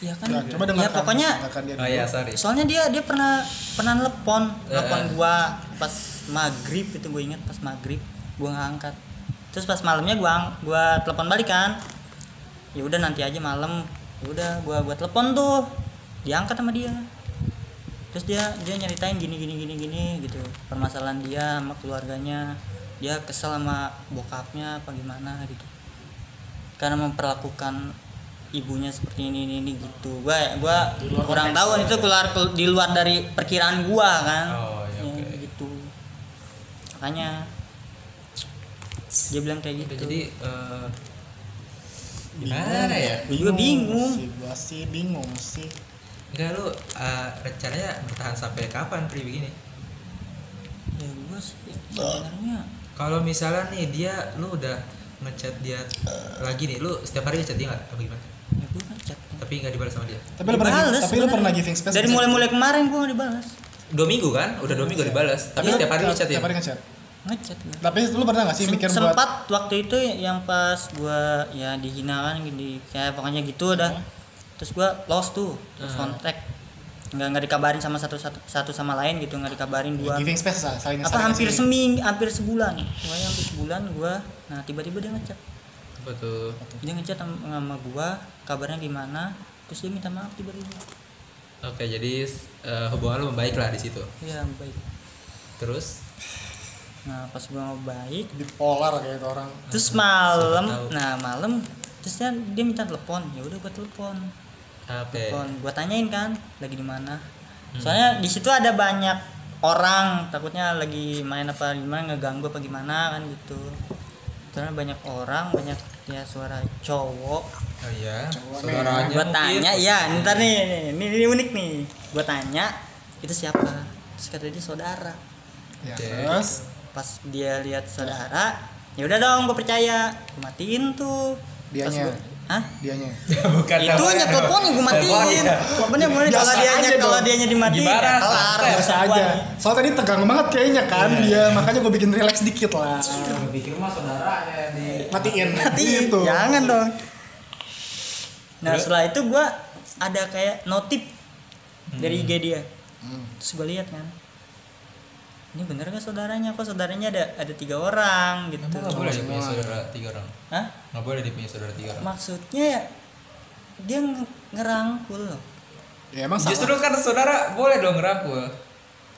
Speaker 3: ya kan?
Speaker 2: Ya, coba
Speaker 3: ya pokoknya
Speaker 2: dia
Speaker 1: Oh iya, sorry.
Speaker 3: soalnya dia dia pernah pernah telepon
Speaker 1: Ya.
Speaker 3: telepon gua pas maghrib itu gue ingat pas maghrib gua nggak angkat. Terus pas malamnya gua gua telepon balik kan. Ya udah nanti aja malam. Ya udah gua gua telepon tuh. Diangkat sama dia terus dia dia nyeritain gini gini gini gini gitu. Permasalahan dia sama keluarganya. Dia kesel sama bokapnya apa gimana gitu. Karena memperlakukan ibunya seperti ini ini, ini gitu. Gua gua
Speaker 2: luar
Speaker 3: kurang tahu
Speaker 2: ya.
Speaker 3: itu keluar ke- di luar dari perkiraan gua kan.
Speaker 1: Oh, iya,
Speaker 3: Ya,
Speaker 1: oke.
Speaker 3: gitu. Makanya dia bilang kayak gitu.
Speaker 1: Jadi eh, gimana ya?
Speaker 3: Gua juga bingung.
Speaker 2: sih gua sih bingung sih
Speaker 1: Enggak lu eh, rencananya bertahan sampai kapan pri begini?
Speaker 3: ya gua sih sebenarnya
Speaker 1: Kalau misalnya nih dia lu udah ngechat dia lagi nih, lu setiap hari ngechat dia nggak? Apa gimana?
Speaker 3: ya gua ngechat
Speaker 1: Tapi nggak dibalas sama dia.
Speaker 2: tapi lu pernah tapi lu pernah giving space
Speaker 3: dari
Speaker 2: nggak?
Speaker 3: mulai mulai kemarin gua nggak dibalas
Speaker 1: Dua minggu kan? Udah dua minggu dibalas. Tapi
Speaker 2: lu
Speaker 1: setiap hari lu chat ya?
Speaker 2: setiap hari ngechat
Speaker 3: ngechat gua
Speaker 2: tapi lu pernah gak sih
Speaker 3: Sem-
Speaker 2: mikir buat
Speaker 3: sempat waktu itu yang pas gua ya dihina kan di kayak pokoknya gitu udah terus gua lost tuh terus kontak nggak nggak dikabarin sama satu satu, satu sama lain gitu nggak dikabarin
Speaker 2: Ya,
Speaker 3: dua.
Speaker 2: giving space lah saling
Speaker 3: apa
Speaker 2: saling
Speaker 3: hampir
Speaker 2: kasih-
Speaker 3: seming hampir sebulan. Pokoknya hampir sebulan gua nah tiba-tiba dia ngechat.
Speaker 1: Apa tuh?
Speaker 3: Dia ngechat sama, sama gua kabarnya gimana terus dia minta maaf tiba-tiba.
Speaker 1: Oke jadi eh, hubungan lu membaik lah di situ.
Speaker 3: Ya baik
Speaker 1: terus?
Speaker 3: Nah pas gua mau baik
Speaker 2: bipolar kayak itu orang.
Speaker 3: terus malam nah malam terus dia, dia minta telepon ya udah gua telepon
Speaker 1: oke.
Speaker 3: Telepon. Gua tanyain kan lagi di mana. Soalnya di situ ada banyak orang takutnya lagi main apa gimana ngeganggu apa gimana kan gitu. Karena banyak orang banyak ya suara cowok.
Speaker 1: Oh iya
Speaker 2: Cowok
Speaker 1: saudaranya
Speaker 3: gua
Speaker 1: mungkin.
Speaker 3: tanya ya ntar nih nih, ini, ini unik nih. Gua tanya itu siapa? Terus kata dia saudara.
Speaker 2: Ya
Speaker 1: Oke.
Speaker 2: terus?
Speaker 3: Pas dia lihat saudara ya udah dong gue percaya. Gua matiin tuh.
Speaker 2: Dianya.
Speaker 3: gua- Hah?
Speaker 2: dianya.
Speaker 1: Bukan
Speaker 3: itu teleponnya gue matiin.
Speaker 1: Teleponnya
Speaker 3: boleh kalau dia
Speaker 2: aja
Speaker 3: kalau dianya dimatiin
Speaker 1: Gimana?
Speaker 3: ya kelar
Speaker 2: biasa aja. soalnya tadi tegang banget kayaknya kan dia makanya gue bikin relax dikit lah.
Speaker 4: Gua pikir mah saudara ya di
Speaker 2: matiin.
Speaker 3: Matiin
Speaker 2: gitu.
Speaker 3: jangan dong. Nah setelah itu gue ada kayak notif dari IG dia.
Speaker 2: Hmm.
Speaker 3: terus gue lihat kan ini bener gak saudaranya? Kok saudaranya ada ada tiga orang gitu?
Speaker 1: Nggak boleh dia punya saudara tiga orang?
Speaker 3: Hah?
Speaker 1: nggak boleh dia punya saudara tiga orang?
Speaker 3: Maksudnya ya dia nge- ngerangkul loh.
Speaker 2: Ya emang
Speaker 1: justru kan saudara boleh dong ngerangkul.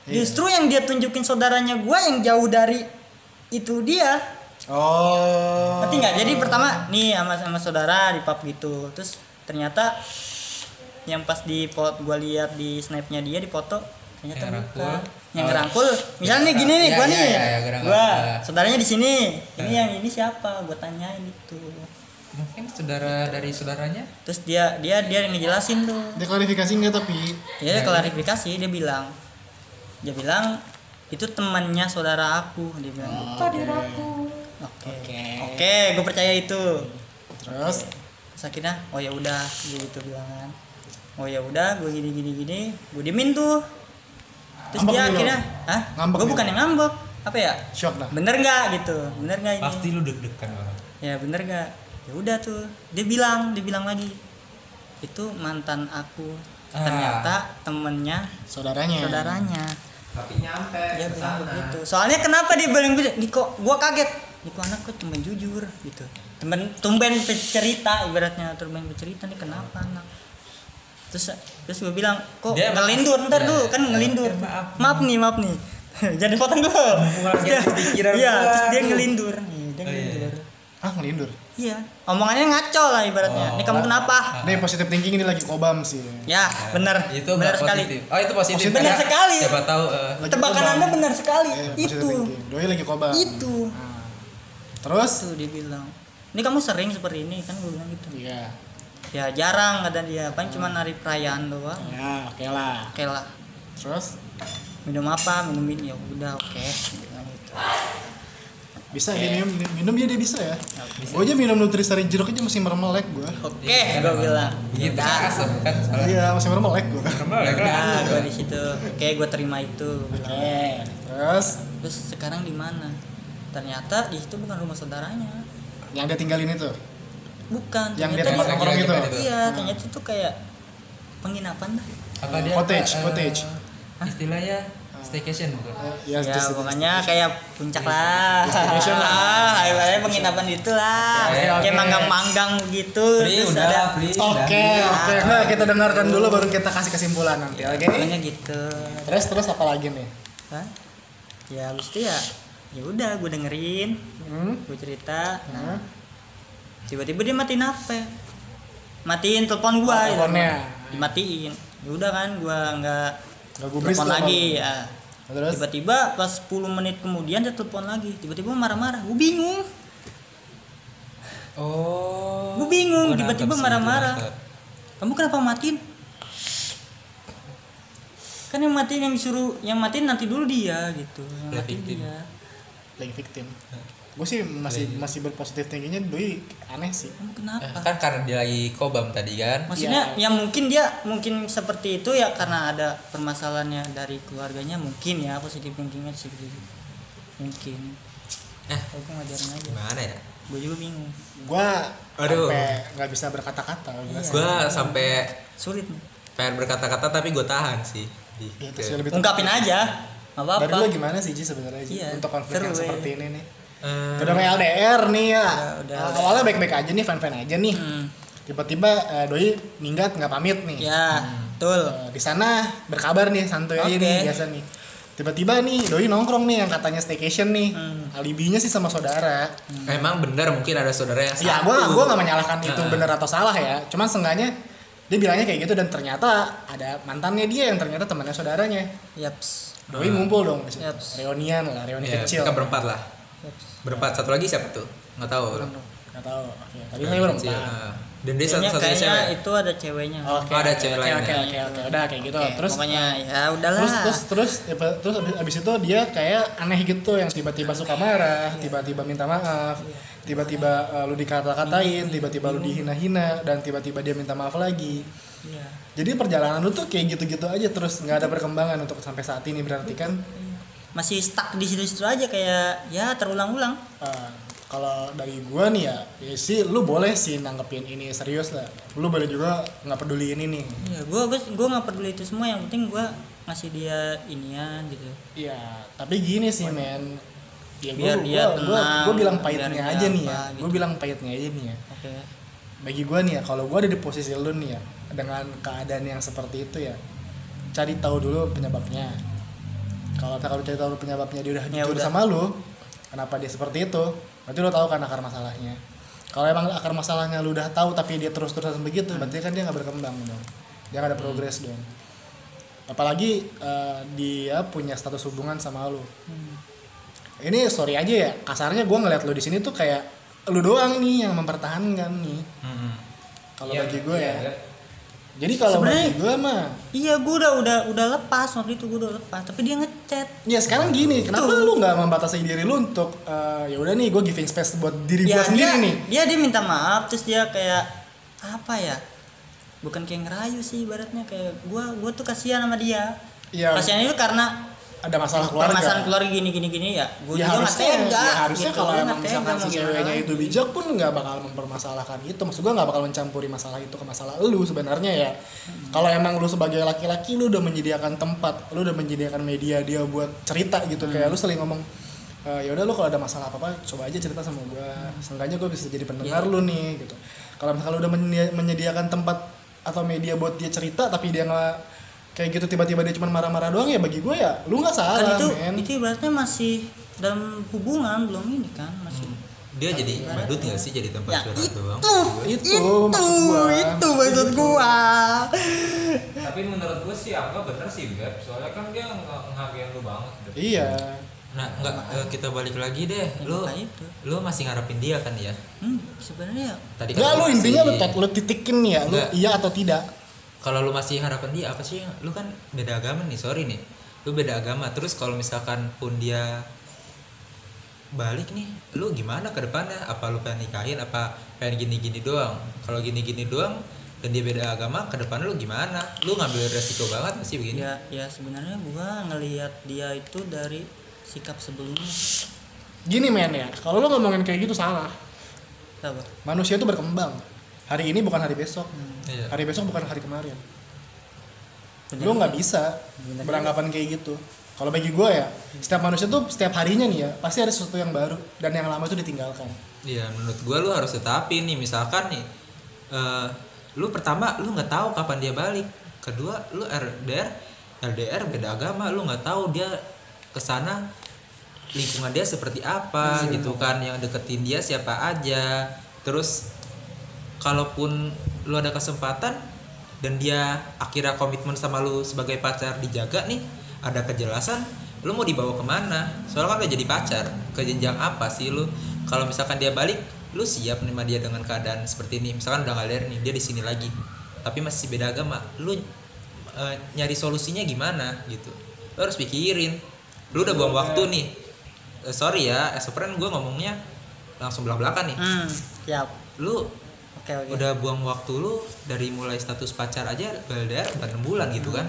Speaker 2: Iya.
Speaker 3: justru yang dia tunjukin saudaranya gue yang jauh dari itu dia.
Speaker 2: Oh.
Speaker 3: Ngerti nggak? Jadi pertama nih sama sama saudara di pub gitu. Terus ternyata yang pas di pot gue lihat di snapnya dia di foto ternyata
Speaker 1: Yang
Speaker 3: bukan
Speaker 1: ngerangkul.
Speaker 3: yang
Speaker 1: Oh.
Speaker 3: ngerangkul. Misalnya nih gini nih
Speaker 1: Iya,
Speaker 3: gue
Speaker 1: iya,
Speaker 3: nih.
Speaker 1: iya, iya, Ah.
Speaker 3: saudaranya di sini. Ini yang ini siapa? Gue tanyain itu.
Speaker 1: Mungkin saudara dari saudaranya?
Speaker 3: Terus dia dia dia ngejelasin tuh.
Speaker 2: Dia klarifikasi nggak tapi?
Speaker 3: Ya dia klarifikasi dia bilang. Dia bilang itu temannya saudara aku dia bilang.
Speaker 2: Oh, oke.
Speaker 3: oke. Oke. Gue percaya itu.
Speaker 2: Terus?
Speaker 3: Terus akhirnya oh ya udah gue gitu bilang kan. Oh ya udah gue gini gini gini. Gue diemin tuh terus
Speaker 2: Ngambek
Speaker 3: dia
Speaker 2: lo?
Speaker 3: akhirnya ah
Speaker 2: Ngambek
Speaker 3: gue
Speaker 2: nih
Speaker 3: bukan yang ngambek. Apa ya?
Speaker 2: Shock dah.
Speaker 3: Bener nggak? gitu. Bener nggak ini?
Speaker 1: Pasti lu deg-degan orang.
Speaker 3: Ya bener nggak? Ya udah tuh. Dia bilang dia bilang lagi itu mantan aku.
Speaker 1: Ah.
Speaker 3: ternyata temennya
Speaker 2: saudaranya.
Speaker 3: saudaranya.
Speaker 4: Tapi nyampe
Speaker 3: dia bilang begitu. Soalnya kenapa dia bilang begitu? Niko gua kaget. Niko anak kok tumben jujur. Gitu. Tumben tumben cerita ibaratnya. Tumben bercerita nih kenapa anak terus terus gue bilang kok
Speaker 1: Dia
Speaker 3: ngelindur? Ntar
Speaker 1: ya,
Speaker 3: dulu kan
Speaker 1: ya,
Speaker 3: ngelindur.
Speaker 1: Ya, maaf.
Speaker 3: maaf nih maaf nih. Jadi potong dulu iya terus dia ngelindur. Nih dia
Speaker 1: Oh, iya,
Speaker 3: ngelindur.
Speaker 2: ah ngelindur?
Speaker 3: Iya. Omongannya ngaco lah ibaratnya.
Speaker 1: Oh.
Speaker 3: nih kamu kenapa?
Speaker 2: Nih positif thinking ini lagi kobam sih.
Speaker 3: Ya bener.
Speaker 1: Itu nggak
Speaker 3: sekali.
Speaker 1: oh itu positif.
Speaker 2: Positif.
Speaker 3: Benar sekali.
Speaker 1: siapa tahu eh,
Speaker 3: tebakan anda benar sekali.
Speaker 2: Eh,
Speaker 3: itu.
Speaker 2: doi lagi kobam.
Speaker 3: Itu.
Speaker 2: Nah. terus?
Speaker 3: Tuh dia bilang ini kamu sering seperti ini kan gue bilang gitu.
Speaker 2: Iya
Speaker 3: ya jarang ada dia. Paling cuma hari perayaan doang.
Speaker 2: Ya oke lah.
Speaker 3: Oke lah.
Speaker 2: Terus?
Speaker 3: Minum apa? Minum ini. Ya udah oke. Bilang gitu
Speaker 2: bisa dia minum minum ya dia bisa ya. Gue aja minum nutrisari jeruk aja masih meremelek gue
Speaker 3: oke.
Speaker 1: Iya,
Speaker 3: gue bilang. Udah.
Speaker 1: asap kan
Speaker 2: iya masih meremelek gue
Speaker 1: normal ya kan.
Speaker 3: gue di situ. Oke gue terima itu.
Speaker 2: Oke. Terus?
Speaker 3: Terus sekarang di mana? Ternyata di situ bukan rumah saudaranya.
Speaker 2: Yang dia tinggalin itu
Speaker 3: bukan
Speaker 2: Yang dia tempat
Speaker 3: di-
Speaker 2: nongkrong
Speaker 1: Lagi-
Speaker 2: itu
Speaker 1: lagi-
Speaker 3: iya ternyata itu kayak penginapan dah
Speaker 1: apa dia
Speaker 2: Cottage,
Speaker 1: apa, eh,
Speaker 2: cottage.
Speaker 1: istilahnya staycation bukan
Speaker 2: ya,
Speaker 3: ya
Speaker 2: just-
Speaker 3: pokoknya kayak puncak lah
Speaker 2: Destination lah.
Speaker 3: ah ibaratnya penginapan itu lah
Speaker 1: Oke,
Speaker 3: kayak
Speaker 2: oke.
Speaker 3: manggang-manggang gitu
Speaker 1: Free
Speaker 3: terus
Speaker 1: udah
Speaker 3: ada
Speaker 2: Oke, oke. Nah, kita dengarkan dulu baru kita kasih kesimpulan nanti. Oke.
Speaker 3: pokoknya gitu
Speaker 2: Terus terus apa lagi nih?
Speaker 3: Hah? ya habis itu ya ya udah gue dengerin
Speaker 2: Hmm?
Speaker 3: gue cerita
Speaker 2: Nah,
Speaker 3: tiba-tiba dia matiin HP matiin telepon gua gitu.
Speaker 2: teleponnya.
Speaker 3: dimatiin. Ya udah kan gua nggak telepon lagi ya.
Speaker 2: Terus?
Speaker 3: Tiba-tiba pas 10 menit kemudian dia telepon lagi. Tiba-tiba marah-marah. Gue bingung.
Speaker 1: Oh.
Speaker 3: Gua bingung, tiba-tiba marah-marah. kamu kenapa matiin? Kan yang matiin yang disuruh yang matiin nanti dulu dia gitu. Yang matiin dia.
Speaker 2: Lagi victim. Gue sih masih masih berpositif tingginya doi aneh sih.
Speaker 3: kamu
Speaker 1: Eh,
Speaker 3: kenapa
Speaker 1: kan karena dia lagi kobam tadi kan?
Speaker 3: Maksudnya
Speaker 2: Ya.
Speaker 3: ya mungkin dia mungkin seperti itu ya karena ada permasalahannya dari keluarganya mungkin ya positif thinkingnya seperti itu mungkin.
Speaker 1: Eh.
Speaker 3: Aku ngajarin aja.
Speaker 1: Gimana ya?
Speaker 3: Gue juga bingung.
Speaker 2: Gua
Speaker 1: Aduh.
Speaker 2: sampai nggak bisa berkata-kata gua
Speaker 3: Iya.
Speaker 1: Gua sampai
Speaker 3: sulit
Speaker 1: pengen berkata-kata tapi gue tahan sih.
Speaker 2: Ya,
Speaker 3: ungkapin aja. Apa
Speaker 2: dari lu
Speaker 3: apa
Speaker 2: gimana sih Ji sebenarnya Ji?
Speaker 3: Iya,
Speaker 2: untuk konflik yang
Speaker 3: ya.
Speaker 2: seperti ini nih
Speaker 1: Eh,
Speaker 2: udah main LDR nih ya
Speaker 3: Udah, udah,
Speaker 2: Nah,
Speaker 3: udah.
Speaker 2: awalnya baik-baik aja nih fan-fan aja nih
Speaker 3: Hmm.
Speaker 2: tiba-tiba eh, doi minggat nggak pamit nih
Speaker 3: ya betul
Speaker 2: Eh, di sana berkabar nih santuy aja
Speaker 3: Oke.
Speaker 2: nih biasa nih tiba-tiba nih doi nongkrong nih yang katanya staycation nih
Speaker 3: Hmm.
Speaker 2: alibinya sih sama saudara
Speaker 1: Emang bener mungkin ada saudara yang
Speaker 2: ya gua gua nggak menyalahkan itu
Speaker 1: Nah.
Speaker 2: bener atau salah ya cuman seenggaknya dia bilangnya kayak gitu dan ternyata ada mantannya dia yang ternyata temannya saudaranya
Speaker 3: yaps
Speaker 2: doi ngumpul dong.
Speaker 3: Yaps.
Speaker 2: reunian lah reuni
Speaker 1: Iya,
Speaker 2: kecil
Speaker 1: mereka berempat lah. Berempat. Satu lagi siapa tuh? Nggak tahu.
Speaker 2: nggak tahu oke tadi
Speaker 1: Reuni
Speaker 2: saya berempat
Speaker 1: nah. Dan dia satu-satunya
Speaker 3: kayaknya
Speaker 1: cewek.
Speaker 3: itu ada ceweknya
Speaker 2: Oke,
Speaker 1: Oh, ada
Speaker 2: oke,
Speaker 1: cewek
Speaker 2: oke,
Speaker 1: lain
Speaker 2: Oke, oke, oke, udah kayak gitu.
Speaker 3: Oke,
Speaker 2: terus
Speaker 3: pokoknya ya udahlah
Speaker 2: terus terus terus tiba- terus abis, abis itu dia kayak aneh gitu yang tiba-tiba suka marah, tiba-tiba minta maaf, tiba-tiba uh, lu dikata-katain, tiba-tiba lu dihina-hina dan tiba-tiba dia minta maaf lagi.
Speaker 3: Iya.
Speaker 2: Jadi perjalanan lu tuh kayak gitu-gitu aja terus nggak ada perkembangan untuk sampai saat ini berarti kan
Speaker 3: masih stuck di situ-situ aja kayak ya terulang-ulang
Speaker 2: uh, kalau dari gua nih ya, ya sih lu boleh sih nanggepin ini serius lah. Lu boleh juga nggak peduli ini nih.
Speaker 3: Iya, gua gua gua nggak peduli itu semua yang penting gua ngasih dia inian gitu.
Speaker 2: Iya, tapi gini sih men. Ya
Speaker 3: Biar
Speaker 2: gua,
Speaker 3: dia
Speaker 2: gua, gua,
Speaker 3: tenang,
Speaker 2: gua bilang pahitnya aja nih ya.
Speaker 3: apa
Speaker 2: Gue
Speaker 3: gitu.
Speaker 2: bilang pahitnya aja nih ya.
Speaker 3: Oke.
Speaker 2: Bagi gua nih ya, kalau gua ada di posisi lu nih ya, dengan keadaan yang seperti itu ya, cari tahu dulu penyebabnya. Kalau kalau cari tahu penyebabnya dia udah
Speaker 3: Ya
Speaker 2: jujur
Speaker 3: udah.
Speaker 2: sama lu, kenapa dia seperti itu? Berarti lu tahu kan akar masalahnya. Kalau emang akar masalahnya lu udah tahu tapi dia terus-terusan begitu, berarti kan dia nggak berkembang dong. Dia nggak ada progres dong. Apalagi eh, dia punya status hubungan sama lu. Ini sorry aja ya, kasarnya gua ngeliat lu di sini tuh kayak lu doang nih yang mempertahankan nih.
Speaker 1: Mm-mm.
Speaker 2: Kalau
Speaker 4: Iya,
Speaker 2: bagi gue
Speaker 4: iya,
Speaker 2: ya. Jadi kalau bagi gue mah,
Speaker 3: Iya, gua udah udah udah lepas waktu itu gua udah lepas, tapi dia ngechat.
Speaker 2: ya sekarang gini, kenapa lu nggak membatasi diri lu untuk eh, ya udah nih gue giving space buat diri gue
Speaker 3: Ya,
Speaker 2: sendiri
Speaker 3: dia,
Speaker 2: nih.
Speaker 3: Dia dia minta maaf terus dia kayak apa ya? Bukan kayak ngerayu sih ibaratnya kayak gua gua tuh kasihan sama dia.
Speaker 2: Iya.
Speaker 3: Kasihan itu karena
Speaker 2: Ada masalah keluarga.
Speaker 3: permasalahan keluarga gini gini gini ya. Gua
Speaker 2: ya
Speaker 3: juga
Speaker 2: harusnya,
Speaker 3: tega.
Speaker 2: ya harusnya
Speaker 3: gitu.
Speaker 2: kalau emang misalkan si ceweknya itu bijak pun nggak bakal mempermasalahkan itu. Maksud gue nggak bakal mencampuri masalah itu ke masalah lu sebenarnya ya. Kalau emang lu sebagai laki-laki lu udah menyediakan tempat, lu udah menyediakan media dia buat cerita gitu kayak lu sering ngomong "Eh, ya udah lu kalau ada masalah apa apa coba aja cerita sama gue. Seenggaknya gue bisa jadi pendengar lu nih gitu. Kalau misalkan lu udah menye- menyediakan tempat atau media buat dia cerita tapi dia nggak kayak gitu tiba-tiba dia cuma marah-marah doang ya bagi gue ya lu nggak
Speaker 3: kan
Speaker 2: salah
Speaker 3: itu
Speaker 2: men.
Speaker 3: itu ibaratnya masih dalam hubungan belum ini kan masih
Speaker 1: Dia jadi badut nggak sih jadi tempat
Speaker 3: ya
Speaker 1: curhat
Speaker 3: itu
Speaker 1: doang?
Speaker 2: itu, maksud gua
Speaker 3: itu maksud gua
Speaker 4: Tapi menurut gue sih Angga bener sih Beb Soalnya kan dia nge- ngehargain lu banget
Speaker 2: iya
Speaker 1: Nah, enggak eh, kita balik lagi deh.
Speaker 3: Ya,
Speaker 1: Lu
Speaker 3: itu.
Speaker 1: lu masih ngarepin dia kan ya?
Speaker 3: hmm, sebenarnya
Speaker 1: Tadi kan
Speaker 2: lu intinya lu lu titikin ya, lu
Speaker 1: Enggak.
Speaker 2: iya atau tidak.
Speaker 1: Kalau lu masih harapan dia apa sih? Lu kan beda agama nih, sorry nih. Lu beda agama. Terus kalau misalkan pun dia balik nih, lu gimana ke depannya? Apa lu pengen nikahin? Apa pengen gini-gini doang? Kalau gini-gini doang dan dia beda agama, ke depan lu gimana? Lu ngambil resiko banget sih begini?
Speaker 3: ya ya sebenarnya gua ngelihat dia itu dari sikap sebelumnya
Speaker 2: Gini men ya, kalau lu ngomongin kayak gitu salah.
Speaker 3: apa
Speaker 2: Manusia itu berkembang. Hari ini bukan hari besok.
Speaker 1: Iya.
Speaker 2: Hari besok bukan hari kemarin.
Speaker 3: Bener
Speaker 2: Lu nggak bisa
Speaker 3: Bener
Speaker 2: beranggapan kayak gitu. Kalau bagi gue ya, setiap manusia tuh setiap harinya nih ya, pasti ada sesuatu yang baru dan yang lama itu ditinggalkan.
Speaker 1: Iya, menurut gua lu harus tetapin nih, misalkan nih, eh, lu pertama lu nggak tahu kapan dia balik, kedua lu LDR, LDR beda agama, lu nggak tahu dia ke sana lingkungan dia seperti apa gitu kan, yang deketin dia siapa aja, terus kalaupun lu ada kesempatan dan dia akhirnya komitmen sama lu sebagai pacar dijaga nih, ada kejelasan, lu mau dibawa ke mana? Soalnya kan udah jadi pacar, ke jenjang apa sih lu? Kalau misalkan dia balik, lu siap nerima dia dengan keadaan seperti ini. Misalkan udah ngalir nih, dia di sini lagi, tapi masih beda agama, lu eh, nyari solusinya gimana gitu? Lu harus pikirin. Lu udah buang waktu nih. Eh, sorry ya, as a friend gue ngomongnya langsung belak belakan nih.
Speaker 3: hmm siap
Speaker 1: Lu
Speaker 3: oke oke.
Speaker 1: Udah buang waktu lu dari mulai status pacar aja LDR udah 6 bulan gitu kan?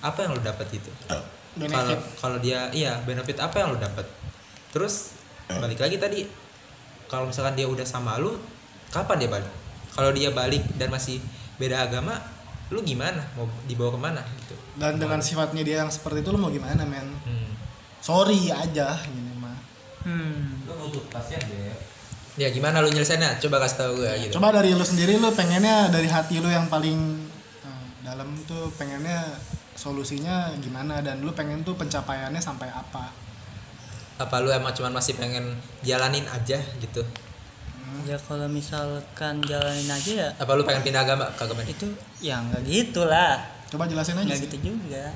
Speaker 1: Apa yang lu dapat itu? Kalau
Speaker 2: Benefit.
Speaker 1: kalau dia iya benefit apa yang lu dapat terus balik lagi tadi kalau misalkan dia udah sama lu kapan dia balik? Kalau dia balik dan masih beda agama lu gimana? Mau dibawa ke mana gitu?
Speaker 2: Dan dengan sifatnya dia yang seperti itu lu mau gimana men?
Speaker 1: Hmm.
Speaker 2: sorry aja ini mah.
Speaker 3: Hmm.
Speaker 4: lu butuh kepastian deh
Speaker 1: ya gimana lu nyelesainnya? Coba kasih tau gue gitu.
Speaker 2: Coba dari lu sendiri lu pengennya dari hati lu yang paling eh, dalam tuh pengennya solusinya gimana? Dan lu pengen tuh pencapaiannya sampai apa?
Speaker 1: Apa lu emang cuman masih pengen jalanin aja gitu?
Speaker 3: Ya kalau misalkan jalanin aja ya.
Speaker 1: Apa lu pengen pindah agama ke agama
Speaker 3: itu ya nggak gitu lah
Speaker 2: coba jelasin aja
Speaker 3: nggak
Speaker 2: sih.
Speaker 3: gitu juga.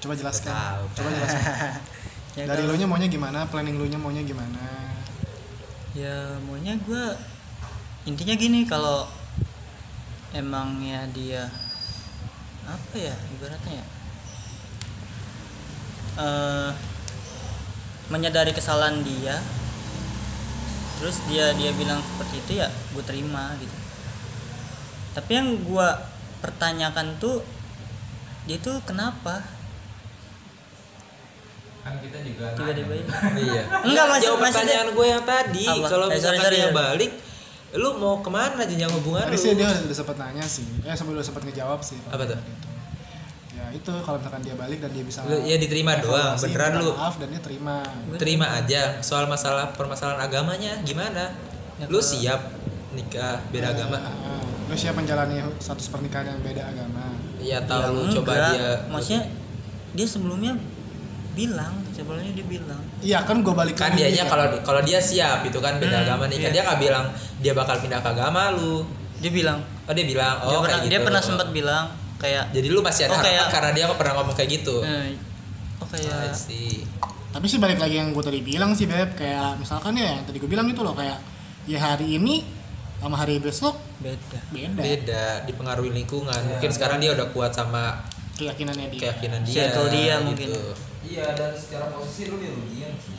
Speaker 2: Coba jelaskan.
Speaker 1: Tahu.
Speaker 2: coba jelaskan.
Speaker 3: Ya
Speaker 2: dari
Speaker 3: kalau-
Speaker 2: lu nya maunya gimana? Planning lu nya maunya gimana
Speaker 3: ya maunya gue intinya gini kalau emangnya dia apa ya ibaratnya ya? Eh menyadari kesalahan dia terus dia dia bilang seperti itu ya gue terima gitu. Tapi yang gue pertanyakan tuh dia tuh kenapa
Speaker 4: kan kita juga nanya.
Speaker 3: ini.
Speaker 1: Iya.
Speaker 3: Enggak, maksud-
Speaker 1: jawab pertanyaan gue yang tadi. Kalau
Speaker 3: Eh, sorry, sorry,
Speaker 1: dia
Speaker 3: ya.
Speaker 1: balik lu mau ke mana jenjang hubungan
Speaker 2: tadi
Speaker 1: lu?
Speaker 2: sih dia udah sempat nanya sih. Eh sampai udah sempat ngejawab sih.
Speaker 1: Apa tuh?
Speaker 2: Gitu. ya itu kalau misalkan dia balik dan dia bisa
Speaker 1: Lu- ya diterima doang, beneran lu.
Speaker 2: maaf dan dia terima.
Speaker 1: Terima aja. Soal masalah permasalahan agamanya gimana?
Speaker 3: Ya,
Speaker 1: lu siap nikah beda agama?
Speaker 2: Ah, lu siap menjalani status pernikahan yang beda agama?
Speaker 1: Iya
Speaker 3: Ya,
Speaker 1: tahu lu coba
Speaker 3: enggak.
Speaker 1: dia
Speaker 3: maksudnya dia sebelumnya bilang sebelumnya dia bilang.
Speaker 2: Iya kan gue balik
Speaker 1: kan
Speaker 2: lagi
Speaker 1: dianya
Speaker 2: nih,
Speaker 1: kalau kalau dia siap itu kan beda
Speaker 3: Hmm,
Speaker 1: agama nih kan
Speaker 3: iya.
Speaker 1: dia nggak bilang dia bakal pindah ke agama lu.
Speaker 3: Dia bilang.
Speaker 1: Oh dia bilang
Speaker 3: dia
Speaker 1: oh
Speaker 3: pernah dia
Speaker 1: gitu.
Speaker 3: pernah sempat bilang kayak
Speaker 1: jadi lu masih ada
Speaker 3: Oh,
Speaker 1: harapan
Speaker 3: kayak-
Speaker 1: karena dia pernah ngomong kayak gitu?
Speaker 3: Eh, oh kayak
Speaker 2: tapi sih balik lagi yang gue tadi bilang sih beb kayak misalkan ya yang tadi gue bilang itu loh kayak ya hari ini sama hari besok
Speaker 3: beda.
Speaker 2: Beda.
Speaker 1: Beda dipengaruhi lingkungan. Mungkin sekarang dia udah kuat sama
Speaker 2: keyakinannya dia.
Speaker 1: keyakinan dia
Speaker 3: Circle dia
Speaker 1: gitu.
Speaker 3: mungkin.
Speaker 4: Iya dan secara posisi lu dirugiin sih.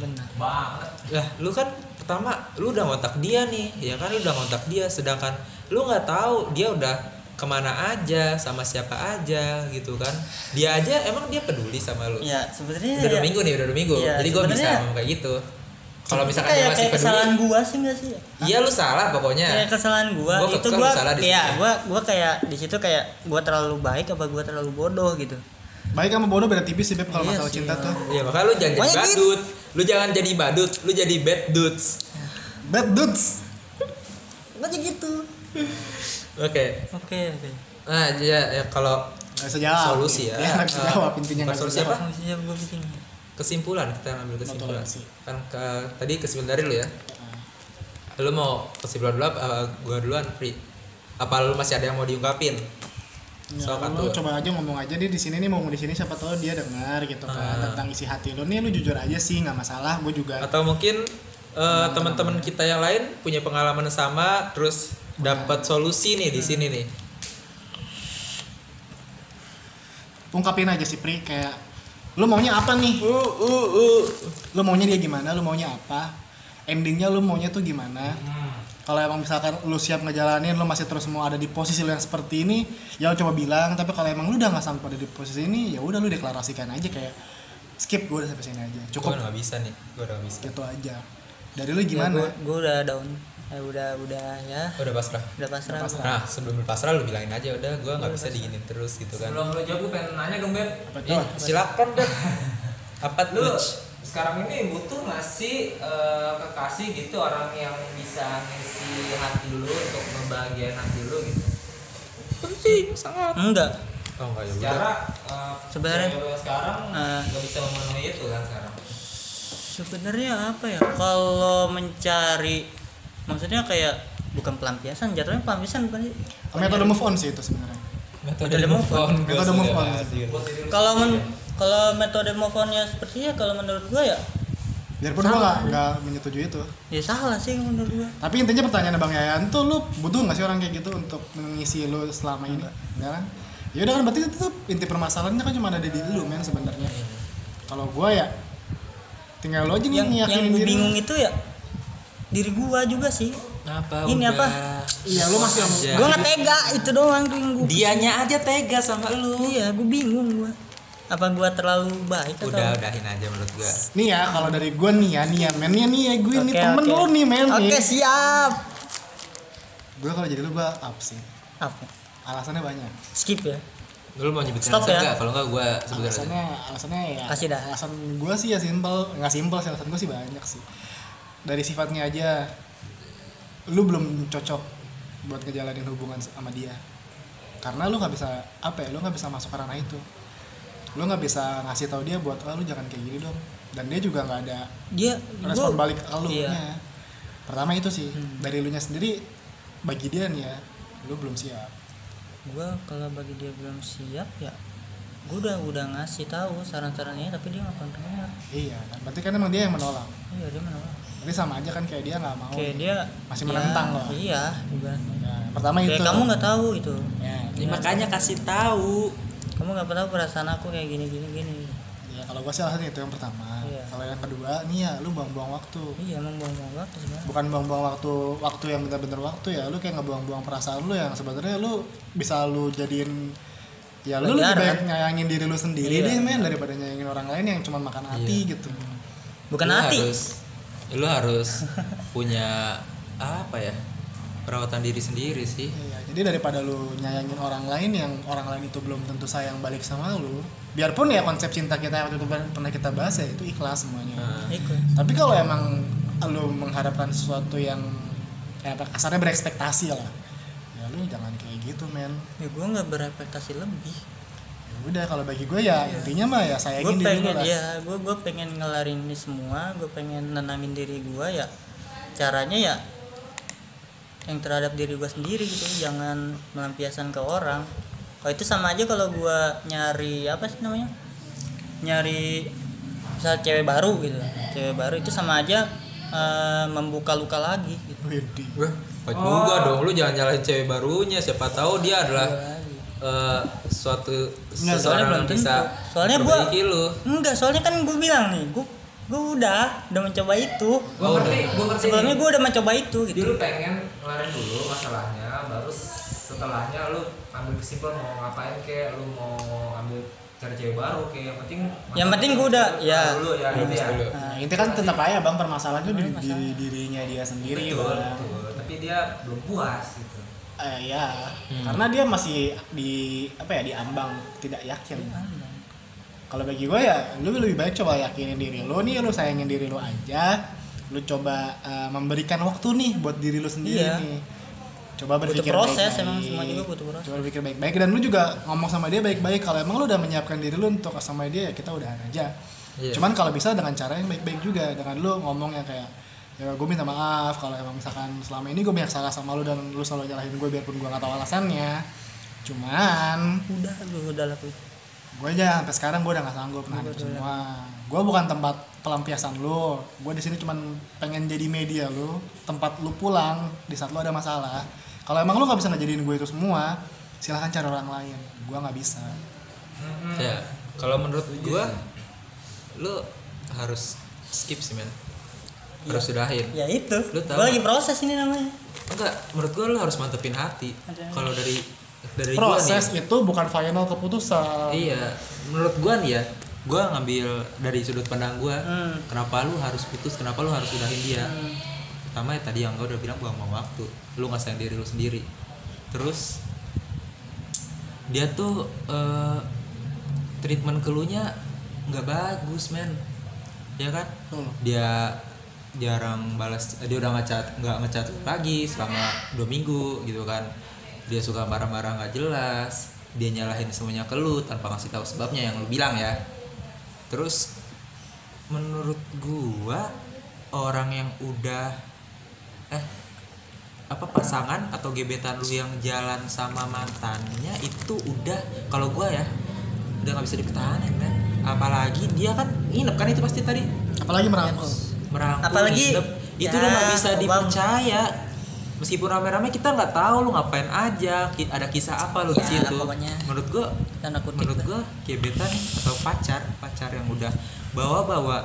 Speaker 3: Benar.
Speaker 4: Banget.
Speaker 1: Lah lu kan pertama lu udah ngontak dia nih ya kan? Lu udah ngontak dia sedangkan lu nggak tahu dia udah ke mana aja sama siapa aja gitu kan? Dia aja emang dia peduli sama lu?
Speaker 3: Ya sebenarnya
Speaker 1: udah dua
Speaker 3: ya,
Speaker 1: minggu nih udah dua minggu.
Speaker 3: Iya,
Speaker 1: jadi gue bisa ngomong kayak gitu. Kalau misalkan
Speaker 3: kayak
Speaker 1: dia masih
Speaker 3: kayak kesalahan
Speaker 1: peduli
Speaker 3: gua sih enggak sih? Ya?
Speaker 1: iya lu salah pokoknya.
Speaker 3: Kayak kesalahan gua,
Speaker 1: Gua
Speaker 3: itu gua
Speaker 1: salah di
Speaker 3: ya
Speaker 1: situ.
Speaker 3: gua gua kayak di situ kayak gua terlalu baik apa gua terlalu bodoh gitu
Speaker 2: baik sama bodoh beda tipis sih beb kalau
Speaker 3: Iya
Speaker 2: masalah
Speaker 3: sih,
Speaker 2: cinta
Speaker 3: ya.
Speaker 2: tuh.
Speaker 1: Iya makanya lu jangan jadi
Speaker 3: Makanya
Speaker 1: badut. Lu jangan jadi badut lu jadi bad dudes.
Speaker 2: Bad dudes.
Speaker 3: Aja gitu.
Speaker 1: Oke.
Speaker 3: Oke oke.
Speaker 1: Nah ya, ya kalau
Speaker 2: nggak bisa jawab.
Speaker 1: Solusi ya.
Speaker 2: bisa
Speaker 1: Ah,
Speaker 2: jawab intinya nggak
Speaker 1: solusi apa?
Speaker 3: bikin.
Speaker 1: Kesimpulan kita ambil kesimpulan. kan ke, tadi kesimpulan dari lu ya. Lu mau kesimpulan dulu apa? Gua duluan free apa lu masih ada yang mau diungkapin
Speaker 2: Ya, lu
Speaker 1: atuh.
Speaker 2: coba aja ngomong aja deh di sini nih mau di sini siapa tahu dia dengar gitu kan
Speaker 1: Ah.
Speaker 2: tentang isi hati lu. Nih lu jujur aja sih nggak masalah gue juga
Speaker 1: atau mungkin eh, teman-teman kita yang lain punya pengalaman sama terus dapat solusi nih di sini nih.
Speaker 2: Ungkapin aja sih Pri kayak lu maunya apa nih?
Speaker 1: Uh uh uh
Speaker 2: lu maunya dia gimana lu maunya apa? Endingnya lu maunya tuh gimana kalau emang misalkan lu siap ngejalanin lu masih terus mau ada di posisi lu yang seperti ini ya lu coba bilang. Tapi kalau emang lu udah nggak sampai di posisi ini ya udah lu deklarasikan aja kayak skip gue udah sampai sini aja.
Speaker 1: Gue
Speaker 2: cukup
Speaker 1: udah nggak bisa nih gue udah nggak bisa.
Speaker 2: Gitu aja. Dari lu
Speaker 3: ya,
Speaker 2: gimana?
Speaker 3: gua, gua udah down. Eh, udah udah ya.
Speaker 1: Udah pasrah.
Speaker 3: Udah pasrah
Speaker 2: pasrah.
Speaker 1: nah sebelum lu pasrah lu bilangin aja udah gue nggak bisa diginin terus gitu kan.
Speaker 4: Sebelum lu jawab gue pengen nanya dong beb
Speaker 2: apa
Speaker 1: Eh, silakan deh apa
Speaker 4: lu
Speaker 1: tuh
Speaker 4: sekarang ini butuh nggak sih eh, kekasih gitu orang yang bisa ngisi hati lu untuk membahagiain hati lu gitu?
Speaker 1: Penting sangat.
Speaker 3: Enggak.
Speaker 1: Oh enggak ya
Speaker 4: secara eh,
Speaker 3: Sebenarnya,
Speaker 4: sekarang
Speaker 3: eh,
Speaker 4: nggak bisa memenuhi itu kan sekarang?
Speaker 3: sebenarnya apa ya? Kalau mencari maksudnya kayak bukan pelampiasan jatuhnya pelampiasan bukan sih?
Speaker 2: Metode move on sih itu sebenarnya.
Speaker 1: Metode
Speaker 3: Metode
Speaker 1: move on.
Speaker 2: Metode
Speaker 1: gua
Speaker 2: move on.
Speaker 4: lu
Speaker 3: kalau men kalau metode move on ya sepertinya kalau menurut gua ya
Speaker 2: biarpun gue nggak nggak menyetujui itu.
Speaker 3: Ya salah sih menurut gua.
Speaker 2: Tapi intinya pertanyaan bang Yayan tuh lu butuh nggak sih orang kayak gitu untuk mengisi lu selama ini? Ya kan? Ya udah kan berarti itu tuh inti permasalahannya kan cuma ada di diri lu men sebenarnya. Kalau gue ya tinggal lo aja nih
Speaker 3: yang yang
Speaker 2: ngiyakinin
Speaker 3: gua
Speaker 2: diri
Speaker 3: bingung itu ya diri gua juga sih.
Speaker 1: Apa
Speaker 3: Ini
Speaker 1: udah.
Speaker 3: apa?
Speaker 2: Iya, lu masih yang-
Speaker 3: gua nggak tega itu doang tuh yang gua.
Speaker 1: Dianya aja tega sama lu.
Speaker 3: Iya gua bingung gua apa gua terlalu baik atau
Speaker 1: udah udahin aja menurut gua.
Speaker 2: Nih ya kalau dari gue nih ya nih ya men. Nih nih ya gue nih
Speaker 3: Oke,
Speaker 2: temen
Speaker 3: oke.
Speaker 2: lu nih men.
Speaker 3: Oke siap.
Speaker 2: Gue kalau jadi lu gue up sih.
Speaker 3: Apa
Speaker 2: alasannya banyak.
Speaker 3: Skip ya?
Speaker 1: Lu mau nyebutin
Speaker 3: Stop
Speaker 1: alasan
Speaker 3: ya.
Speaker 1: kalau nggak gua sebutin aja.
Speaker 2: Alasannya alasannya ya
Speaker 3: Kasih dah.
Speaker 2: alasan gue sih ya simpel nggak simpel sih alasan gue sih banyak sih. Dari sifatnya aja lu belum cocok buat ngejalanin hubungan sama dia. Karena lu nggak bisa apa ya lu nggak bisa masuk ke ranah itu lu nggak bisa ngasih tahu dia buat oh, lu jangan kayak gini dong. Dan dia juga nggak ada
Speaker 3: dia
Speaker 2: respon
Speaker 3: gua-
Speaker 2: balik ke lu
Speaker 3: iya.
Speaker 2: nya. pertama itu sih
Speaker 3: Hmm.
Speaker 2: dari lu nya sendiri bagi dia nih ya lu belum siap.
Speaker 3: Gua kalau bagi dia belum siap ya gua udah udah ngasih tahu saran-sarannya tapi dia nggak pernah dengar
Speaker 2: iya kan? Berarti kan emang dia yang menolak.
Speaker 3: Iya dia menolak.
Speaker 2: Berarti sama aja kan kayak dia nggak mau
Speaker 3: kayak dia
Speaker 2: Masih
Speaker 3: ya,
Speaker 2: menentang lah.
Speaker 3: iya ibaratnya.
Speaker 2: Nah, pertama
Speaker 3: kayak
Speaker 2: itu.
Speaker 3: kamu nggak tahu itu.
Speaker 2: Ya,
Speaker 1: Ya, makanya kasih tahu
Speaker 3: kamu nggak tahu perasaan aku kayak gini gini gini.
Speaker 2: Ya kalau gua sih alasan itu yang pertama.
Speaker 3: Iya.
Speaker 2: kalau yang kedua nih ya lu buang-buang waktu.
Speaker 3: Iya emang buang-buang waktu sebenarnya.
Speaker 2: Bukan buang-buang waktu waktu yang benar-benar waktu ya lu kayak ngebuang-buang perasaan lu yang sebenarnya lu bisa lu jadiin ya lu lebih baik nyayangin diri lu sendiri
Speaker 3: Iya.
Speaker 2: deh men daripada nyayangin orang lain yang cuma makan hati gitu.
Speaker 3: Bukan
Speaker 1: lu
Speaker 3: hati.
Speaker 1: harus lu harus punya apa ya perawatan diri sendiri sih.
Speaker 2: Iya, jadi daripada lu nyayangin orang lain yang orang lain itu belum tentu sayang balik sama lu biarpun ya konsep cinta kita waktu itu pernah kita bahas ya itu ikhlas semuanya.
Speaker 1: Nah,
Speaker 3: Ikut.
Speaker 2: tapi kalau emang lu mengharapkan sesuatu yang kayak apa kasarnya berekspektasi lah ya lu jangan kayak gitu men.
Speaker 3: Ya gue nggak berekspektasi lebih.
Speaker 2: Ya udah kalau bagi gue ya intinya mah ya
Speaker 3: gue
Speaker 2: sayangin diri lu
Speaker 3: pengen
Speaker 2: lah.
Speaker 3: ya gue gue pengen ngelarin ini semua gue pengen nenangin diri gue ya caranya ya yang terhadap diri gue sendiri gitu jangan melampiaskan ke orang kalau itu sama aja kalau gue nyari apa sih namanya nyari misal cewek baru gitu cewek baru itu sama aja eh, membuka luka lagi gitu.
Speaker 1: Wah, Apa juga dong, lu jangan nyalahin cewek barunya. Siapa tahu dia adalah eh, suatu
Speaker 3: Nggak, soalnya
Speaker 1: seseorang
Speaker 3: belum
Speaker 1: yang bisa
Speaker 3: tentu. Soalnya gua-
Speaker 1: lu.
Speaker 3: enggak soalnya kan gue bilang nih gue gue udah udah mencoba itu
Speaker 4: Gua ngerti, gua ngerti.
Speaker 3: sebelumnya gue udah mencoba itu
Speaker 4: Jadi
Speaker 3: gitu
Speaker 4: lu pengen ngelarin dulu masalahnya, baru setelahnya lu ambil kesimpulan mau ngapain kayak lu mau ambil cari cewek baru kayak yang penting
Speaker 3: Yang penting gua udah, ya.
Speaker 4: dulu ya gitu ya.
Speaker 1: dulu.
Speaker 2: Nah, intinya kan tetap aja bang permasalahan itu di, di dirinya dia sendiri
Speaker 4: Betul,
Speaker 2: bang.
Speaker 4: betul. Tapi dia belum puas gitu.
Speaker 2: Eh, ya, karena dia masih di apa ya di ambang tidak yakin. Kalau bagi gue ya, lu lebih baik coba yakinin diri lu nih, lu sayangin diri lu aja. Lu coba eh, memberikan waktu nih buat diri lu sendiri
Speaker 3: Iya.
Speaker 2: nih. Coba
Speaker 3: Butuh
Speaker 2: berpikir
Speaker 3: proses,
Speaker 2: baik-baik.
Speaker 3: emang semua juga butuh proses.
Speaker 2: Coba berpikir baik-baik dan lu juga ngomong sama dia baik-baik. Kalau emang lu udah menyiapkan diri lu untuk sama dia ya kita udahan aja.
Speaker 1: Iya.
Speaker 2: Cuman kalau bisa dengan cara yang baik-baik juga dengan lu ngomong yang kayak ya gue minta maaf kalau emang misalkan selama ini gue banyak salah sama lu dan lu selalu nyalahin gue biarpun gue gak tahu alasannya cuman
Speaker 3: udah gue udah lakuin
Speaker 2: gue aja sampai sekarang gue udah gak sanggup nahan itu semua. Gue bukan tempat pelampiasan lu. Gue di sini cuman pengen jadi media lu tempat lu pulang di saat lu ada masalah. Kalau emang lu gak bisa ngejadiin gue itu semua silahkan cari orang lain. Gue nggak bisa.
Speaker 1: Ya, kalau menurut gua lu harus skip sih men. Harus sudahin.
Speaker 3: ya itu.
Speaker 1: Lu tahu.
Speaker 3: gue lagi proses ini namanya.
Speaker 1: Enggak, menurut gua lu harus mantepin hati. Kalau dari dari gua nih.
Speaker 2: proses itu bukan final keputusan
Speaker 1: Iya, menurut gua nih ya, gua ngambil dari sudut pandang gua,
Speaker 3: Hmm.
Speaker 1: kenapa lu harus putus, kenapa lu harus udahin dia. Pertama ya tadi yang gua udah bilang buang-buang waktu, lu nggak sayang diri lu sendiri. Terus dia tuh eh, treatment ke lu nya nggak bagus men, ya kan?
Speaker 2: Betul.
Speaker 1: Dia jarang balas, dia udah ngecat nggak ngecat lagi selama dua minggu gitu kan dia suka marah-marah nggak jelas. Dia nyalahin semuanya ke lu tanpa ngasih tahu sebabnya yang lu bilang ya. Terus menurut gua orang yang udah eh apa pasangan atau gebetan lu yang jalan sama mantannya itu udah kalau gua ya udah nggak bisa dipertahankan kan. Apalagi dia kan nginep kan itu pasti tadi.
Speaker 2: Apalagi merangkul.
Speaker 1: Merangkul
Speaker 3: Apalagi-
Speaker 1: nginep. itu
Speaker 3: ya,
Speaker 1: udah nggak bisa
Speaker 3: Bang.
Speaker 1: dipercaya meskipun rame-rame kita nggak tahu lu ngapain aja ada kisah apa lu di
Speaker 3: Ya,
Speaker 1: situ
Speaker 3: pokoknya.
Speaker 1: menurut gua
Speaker 3: tanda kutip
Speaker 1: menurut gua gebetan atau pacar pacar yang udah bawa-bawa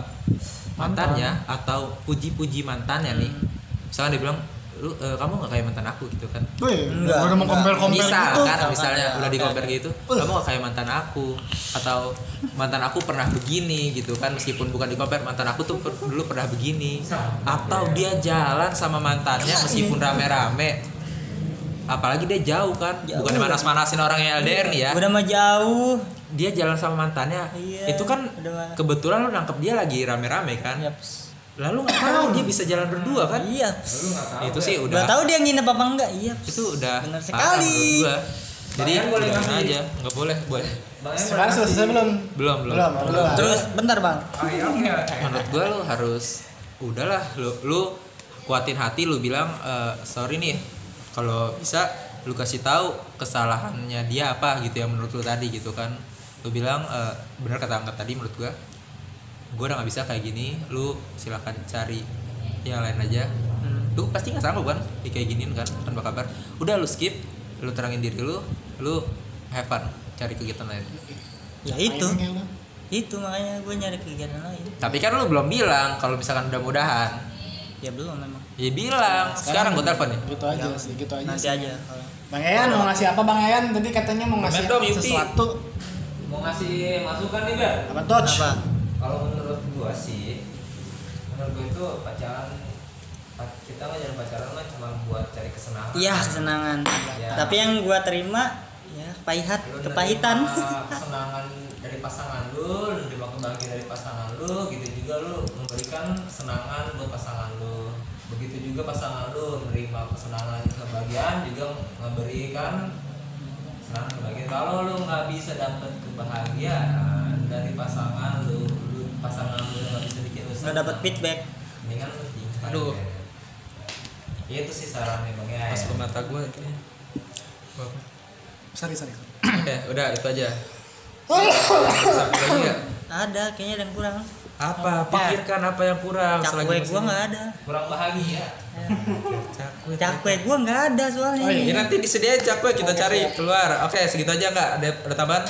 Speaker 1: mantannya atau puji-puji mantannya nih
Speaker 3: Hmm.
Speaker 1: misalkan dia bilang lu eh, kamu nggak kayak mantan aku gitu kan?
Speaker 2: Wih,
Speaker 3: Enggak,
Speaker 2: udah mau compare compare
Speaker 1: misal
Speaker 2: gitu.
Speaker 1: kan misalnya
Speaker 3: ya,
Speaker 1: udah di compare gitu kamu gak kayak mantan aku? Atau mantan aku pernah begini gitu kan meskipun bukan di compare mantan aku tuh per- dulu pernah begini. Atau dia jalan sama mantannya meskipun rame-rame. Apalagi dia jauh kan
Speaker 3: Jauh.
Speaker 1: bukan manas-manasin orang yang LDR nih ya.
Speaker 3: Udah mah jauh.
Speaker 1: Dia jalan sama mantannya.
Speaker 3: Iya,
Speaker 1: itu kan kebetulan lu nangkep dia lagi rame-rame kan?
Speaker 3: Yaps.
Speaker 1: Lalu nggak tahu. Dia bisa jalan berdua kan?
Speaker 3: Iya.
Speaker 4: Lu nggak tahu.
Speaker 1: itu sih
Speaker 3: udah.
Speaker 1: Udah
Speaker 3: tahu dia nginep apa enggak. Iya.
Speaker 1: Itu udah
Speaker 3: Benar sekali.
Speaker 1: gua. jadi
Speaker 4: Bahkan boleh
Speaker 1: aja? Nggak boleh boleh.
Speaker 2: Sekarang selesai belum?
Speaker 1: belum belum,
Speaker 2: Belum, belum.
Speaker 3: terus bentar bang.
Speaker 4: Ayamnya
Speaker 1: menurut gua lu harus udahlah lu lu kuatin hati lu bilang "Eh, sorry nih kalau bisa lu kasih tahu kesalahannya dia apa gitu yang menurut lu tadi gitu kan. Lu bilang "Eh, benar kata angkat tadi menurut gua gua udah nggak bisa kayak gini lu silakan cari yang lain aja. Lu pasti nggak sanggup kan di kayak giniin kan tanpa kabar. Udah lu skip lu terangin diri lu lu have fun cari kegiatan lain.
Speaker 3: Ya itu. itu makanya gue nyari kegiatan lain.
Speaker 1: Tapi kan lu belum bilang kalau misalkan udah mudahan.
Speaker 3: Ya belum memang
Speaker 1: ya bilang. Sekarang, gua telepon nih
Speaker 2: Gitu aja sih, gitu aja
Speaker 3: nanti
Speaker 2: sih.
Speaker 3: aja
Speaker 2: Bang Eyan mau ngasih apa Bang Eyan? Tadi katanya mau ngasih
Speaker 1: Yuti.
Speaker 2: sesuatu.
Speaker 4: mau ngasih masukan nih Ber
Speaker 2: Apa
Speaker 3: apa
Speaker 4: kalau menurut gua sih menurut gua itu pacaran pa- kita nggak jadi pacaran mah cuma buat cari kesenangan.
Speaker 3: Iya kesenangan.
Speaker 4: Ya.
Speaker 3: tapi yang gue terima ya
Speaker 4: Lu
Speaker 3: kepahitan.
Speaker 4: kesenangan dari pasangan lu lu nerima kebahagiaan dari pasangan lu gitu juga lu memberikan kesenangan buat pasangan lu. Begitu juga pasangan lu menerima kesenangan kebahagiaan juga memberikan kesenangan kebahagiaan. Kalau lu nggak bisa dapet kebahagiaan dari pasangan lu pasangan lu nggak bisa bikin
Speaker 3: nggak dapat feedback.
Speaker 4: Mendingan lu tinggal
Speaker 1: Aduh.
Speaker 4: Ya, itu sih sarannya bang ya.
Speaker 1: Masuk ke mata gua itu
Speaker 2: Sorry, sorry.
Speaker 1: oke udah itu aja. Lagi
Speaker 3: ada kayaknya ada yang kurang.
Speaker 1: Apa? Pikirkan apa yang kurang.
Speaker 3: Cakwe
Speaker 1: selagi
Speaker 3: gue nggak ada.
Speaker 4: Kurang bahagia.
Speaker 1: Cakwe
Speaker 3: cakwe gue nggak ada soalnya.
Speaker 2: Oh, iya.
Speaker 1: ya nanti disediain cakwe kita cari keluar. Oke segitu aja nggak? Ada ada tambahan?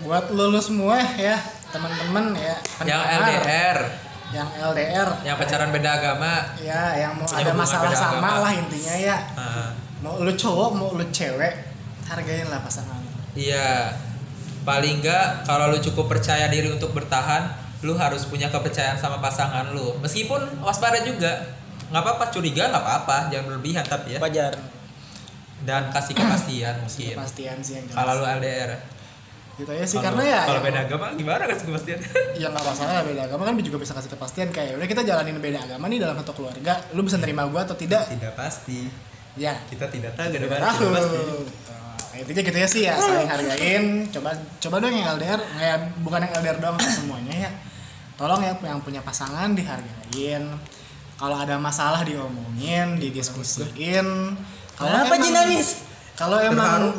Speaker 2: Buat lu, lu semua ya, teman-teman ya,
Speaker 1: yang
Speaker 2: pendengar,
Speaker 1: LDR
Speaker 2: yang LDR,
Speaker 1: yang pacaran beda agama.
Speaker 2: Ya yang mau ada masalah sama
Speaker 1: agama.
Speaker 2: lah intinya ya. Mau lu cowok, mau lu cewek, hargain lah pasangan.
Speaker 1: iya. Paling nggak kalau lu cukup percaya diri untuk bertahan lu harus punya kepercayaan sama pasangan lu. Meskipun waspada juga. Nggak apa-apa curiga nggak apa-apa. Jangan berlebihan tapi ya.
Speaker 3: Wajar.
Speaker 1: Dan kasih kepastian mungkin.
Speaker 2: Kepastian sih yang jelas.
Speaker 1: kalau lu LDR
Speaker 2: gitu aja sih
Speaker 1: Kalau-
Speaker 2: karena ya
Speaker 1: kalau
Speaker 2: ya-
Speaker 1: beda agama gimana kasih kepastian
Speaker 2: ya nggak masalah beda agama kan juga bisa kasih kepastian. Kayak udah kita jalanin beda agama nih dalam satu keluarga lu bisa nerima gua atau tidak?
Speaker 1: Tidak pasti.
Speaker 2: Ya.
Speaker 1: Kita tidak tahu
Speaker 2: tidak tahu. Nah, intinya gitu ya sih ya saling hargain. Coba coba dong yang LDR ya bukan yang LDR doang semuanya ya. Tolong ya yang punya pasangan dihargain. Kalau ada masalah diomongin didiskusiin. Kalau
Speaker 3: Ji nangis?
Speaker 2: Kalau emang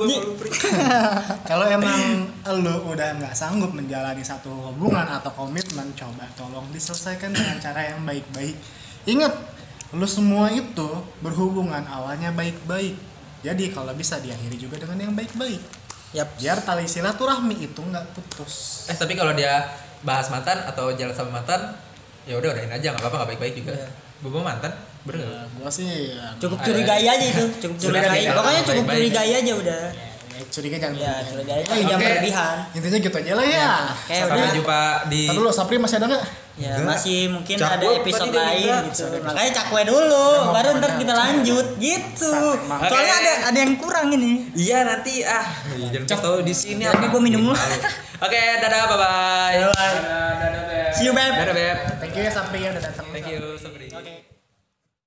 Speaker 1: kalau
Speaker 2: emang lu udah nggak sanggup menjalani satu hubungan atau komitmen coba tolong diselesaikan dengan cara yang baik-baik. Ingat lu semua itu berhubungan awalnya baik-baik. Jadi kalau bisa diakhiri juga dengan yang baik-baik.
Speaker 3: Yap.
Speaker 2: biar tali silaturahmi itu nggak putus.
Speaker 1: Eh tapi kalau dia bahas mantan atau jalan sama mantan ya udah udahin aja nggak apa-apa nggak baik-baik juga. Gue mau mantan bener?
Speaker 2: Ya, gua sih ya,
Speaker 3: Cukup curigai aja itu, cukup curigai.
Speaker 1: beda.
Speaker 3: Pokoknya cukup curigai aja udah.
Speaker 2: ya, curiga jangan
Speaker 3: Ya,
Speaker 2: berlebihan.
Speaker 3: curigai tapi
Speaker 2: Eh,
Speaker 3: jangan berlebihan.
Speaker 2: intinya gitu aja lah ya
Speaker 3: Kayak
Speaker 1: sampai
Speaker 3: udah.
Speaker 1: jumpa di
Speaker 2: Ntar dulu Sapri masih ada nggak
Speaker 3: Ya
Speaker 1: Enggak.
Speaker 3: masih mungkin
Speaker 1: Cakwe
Speaker 3: ada episode
Speaker 1: tadi
Speaker 3: lain gitu. Makanya cakwe dulu, baru ntar kita lanjut gitu.
Speaker 2: Emang.
Speaker 3: Soalnya ada ada yang kurang ini.
Speaker 1: iya nanti ah jangan kasih tahu di sini
Speaker 3: Tapi gua minum dulu.
Speaker 1: oke dadah bye bye
Speaker 4: dadah dadah Beb.
Speaker 3: See you, babe.
Speaker 1: dadah beb
Speaker 2: thank you ya Sapri ya udah datang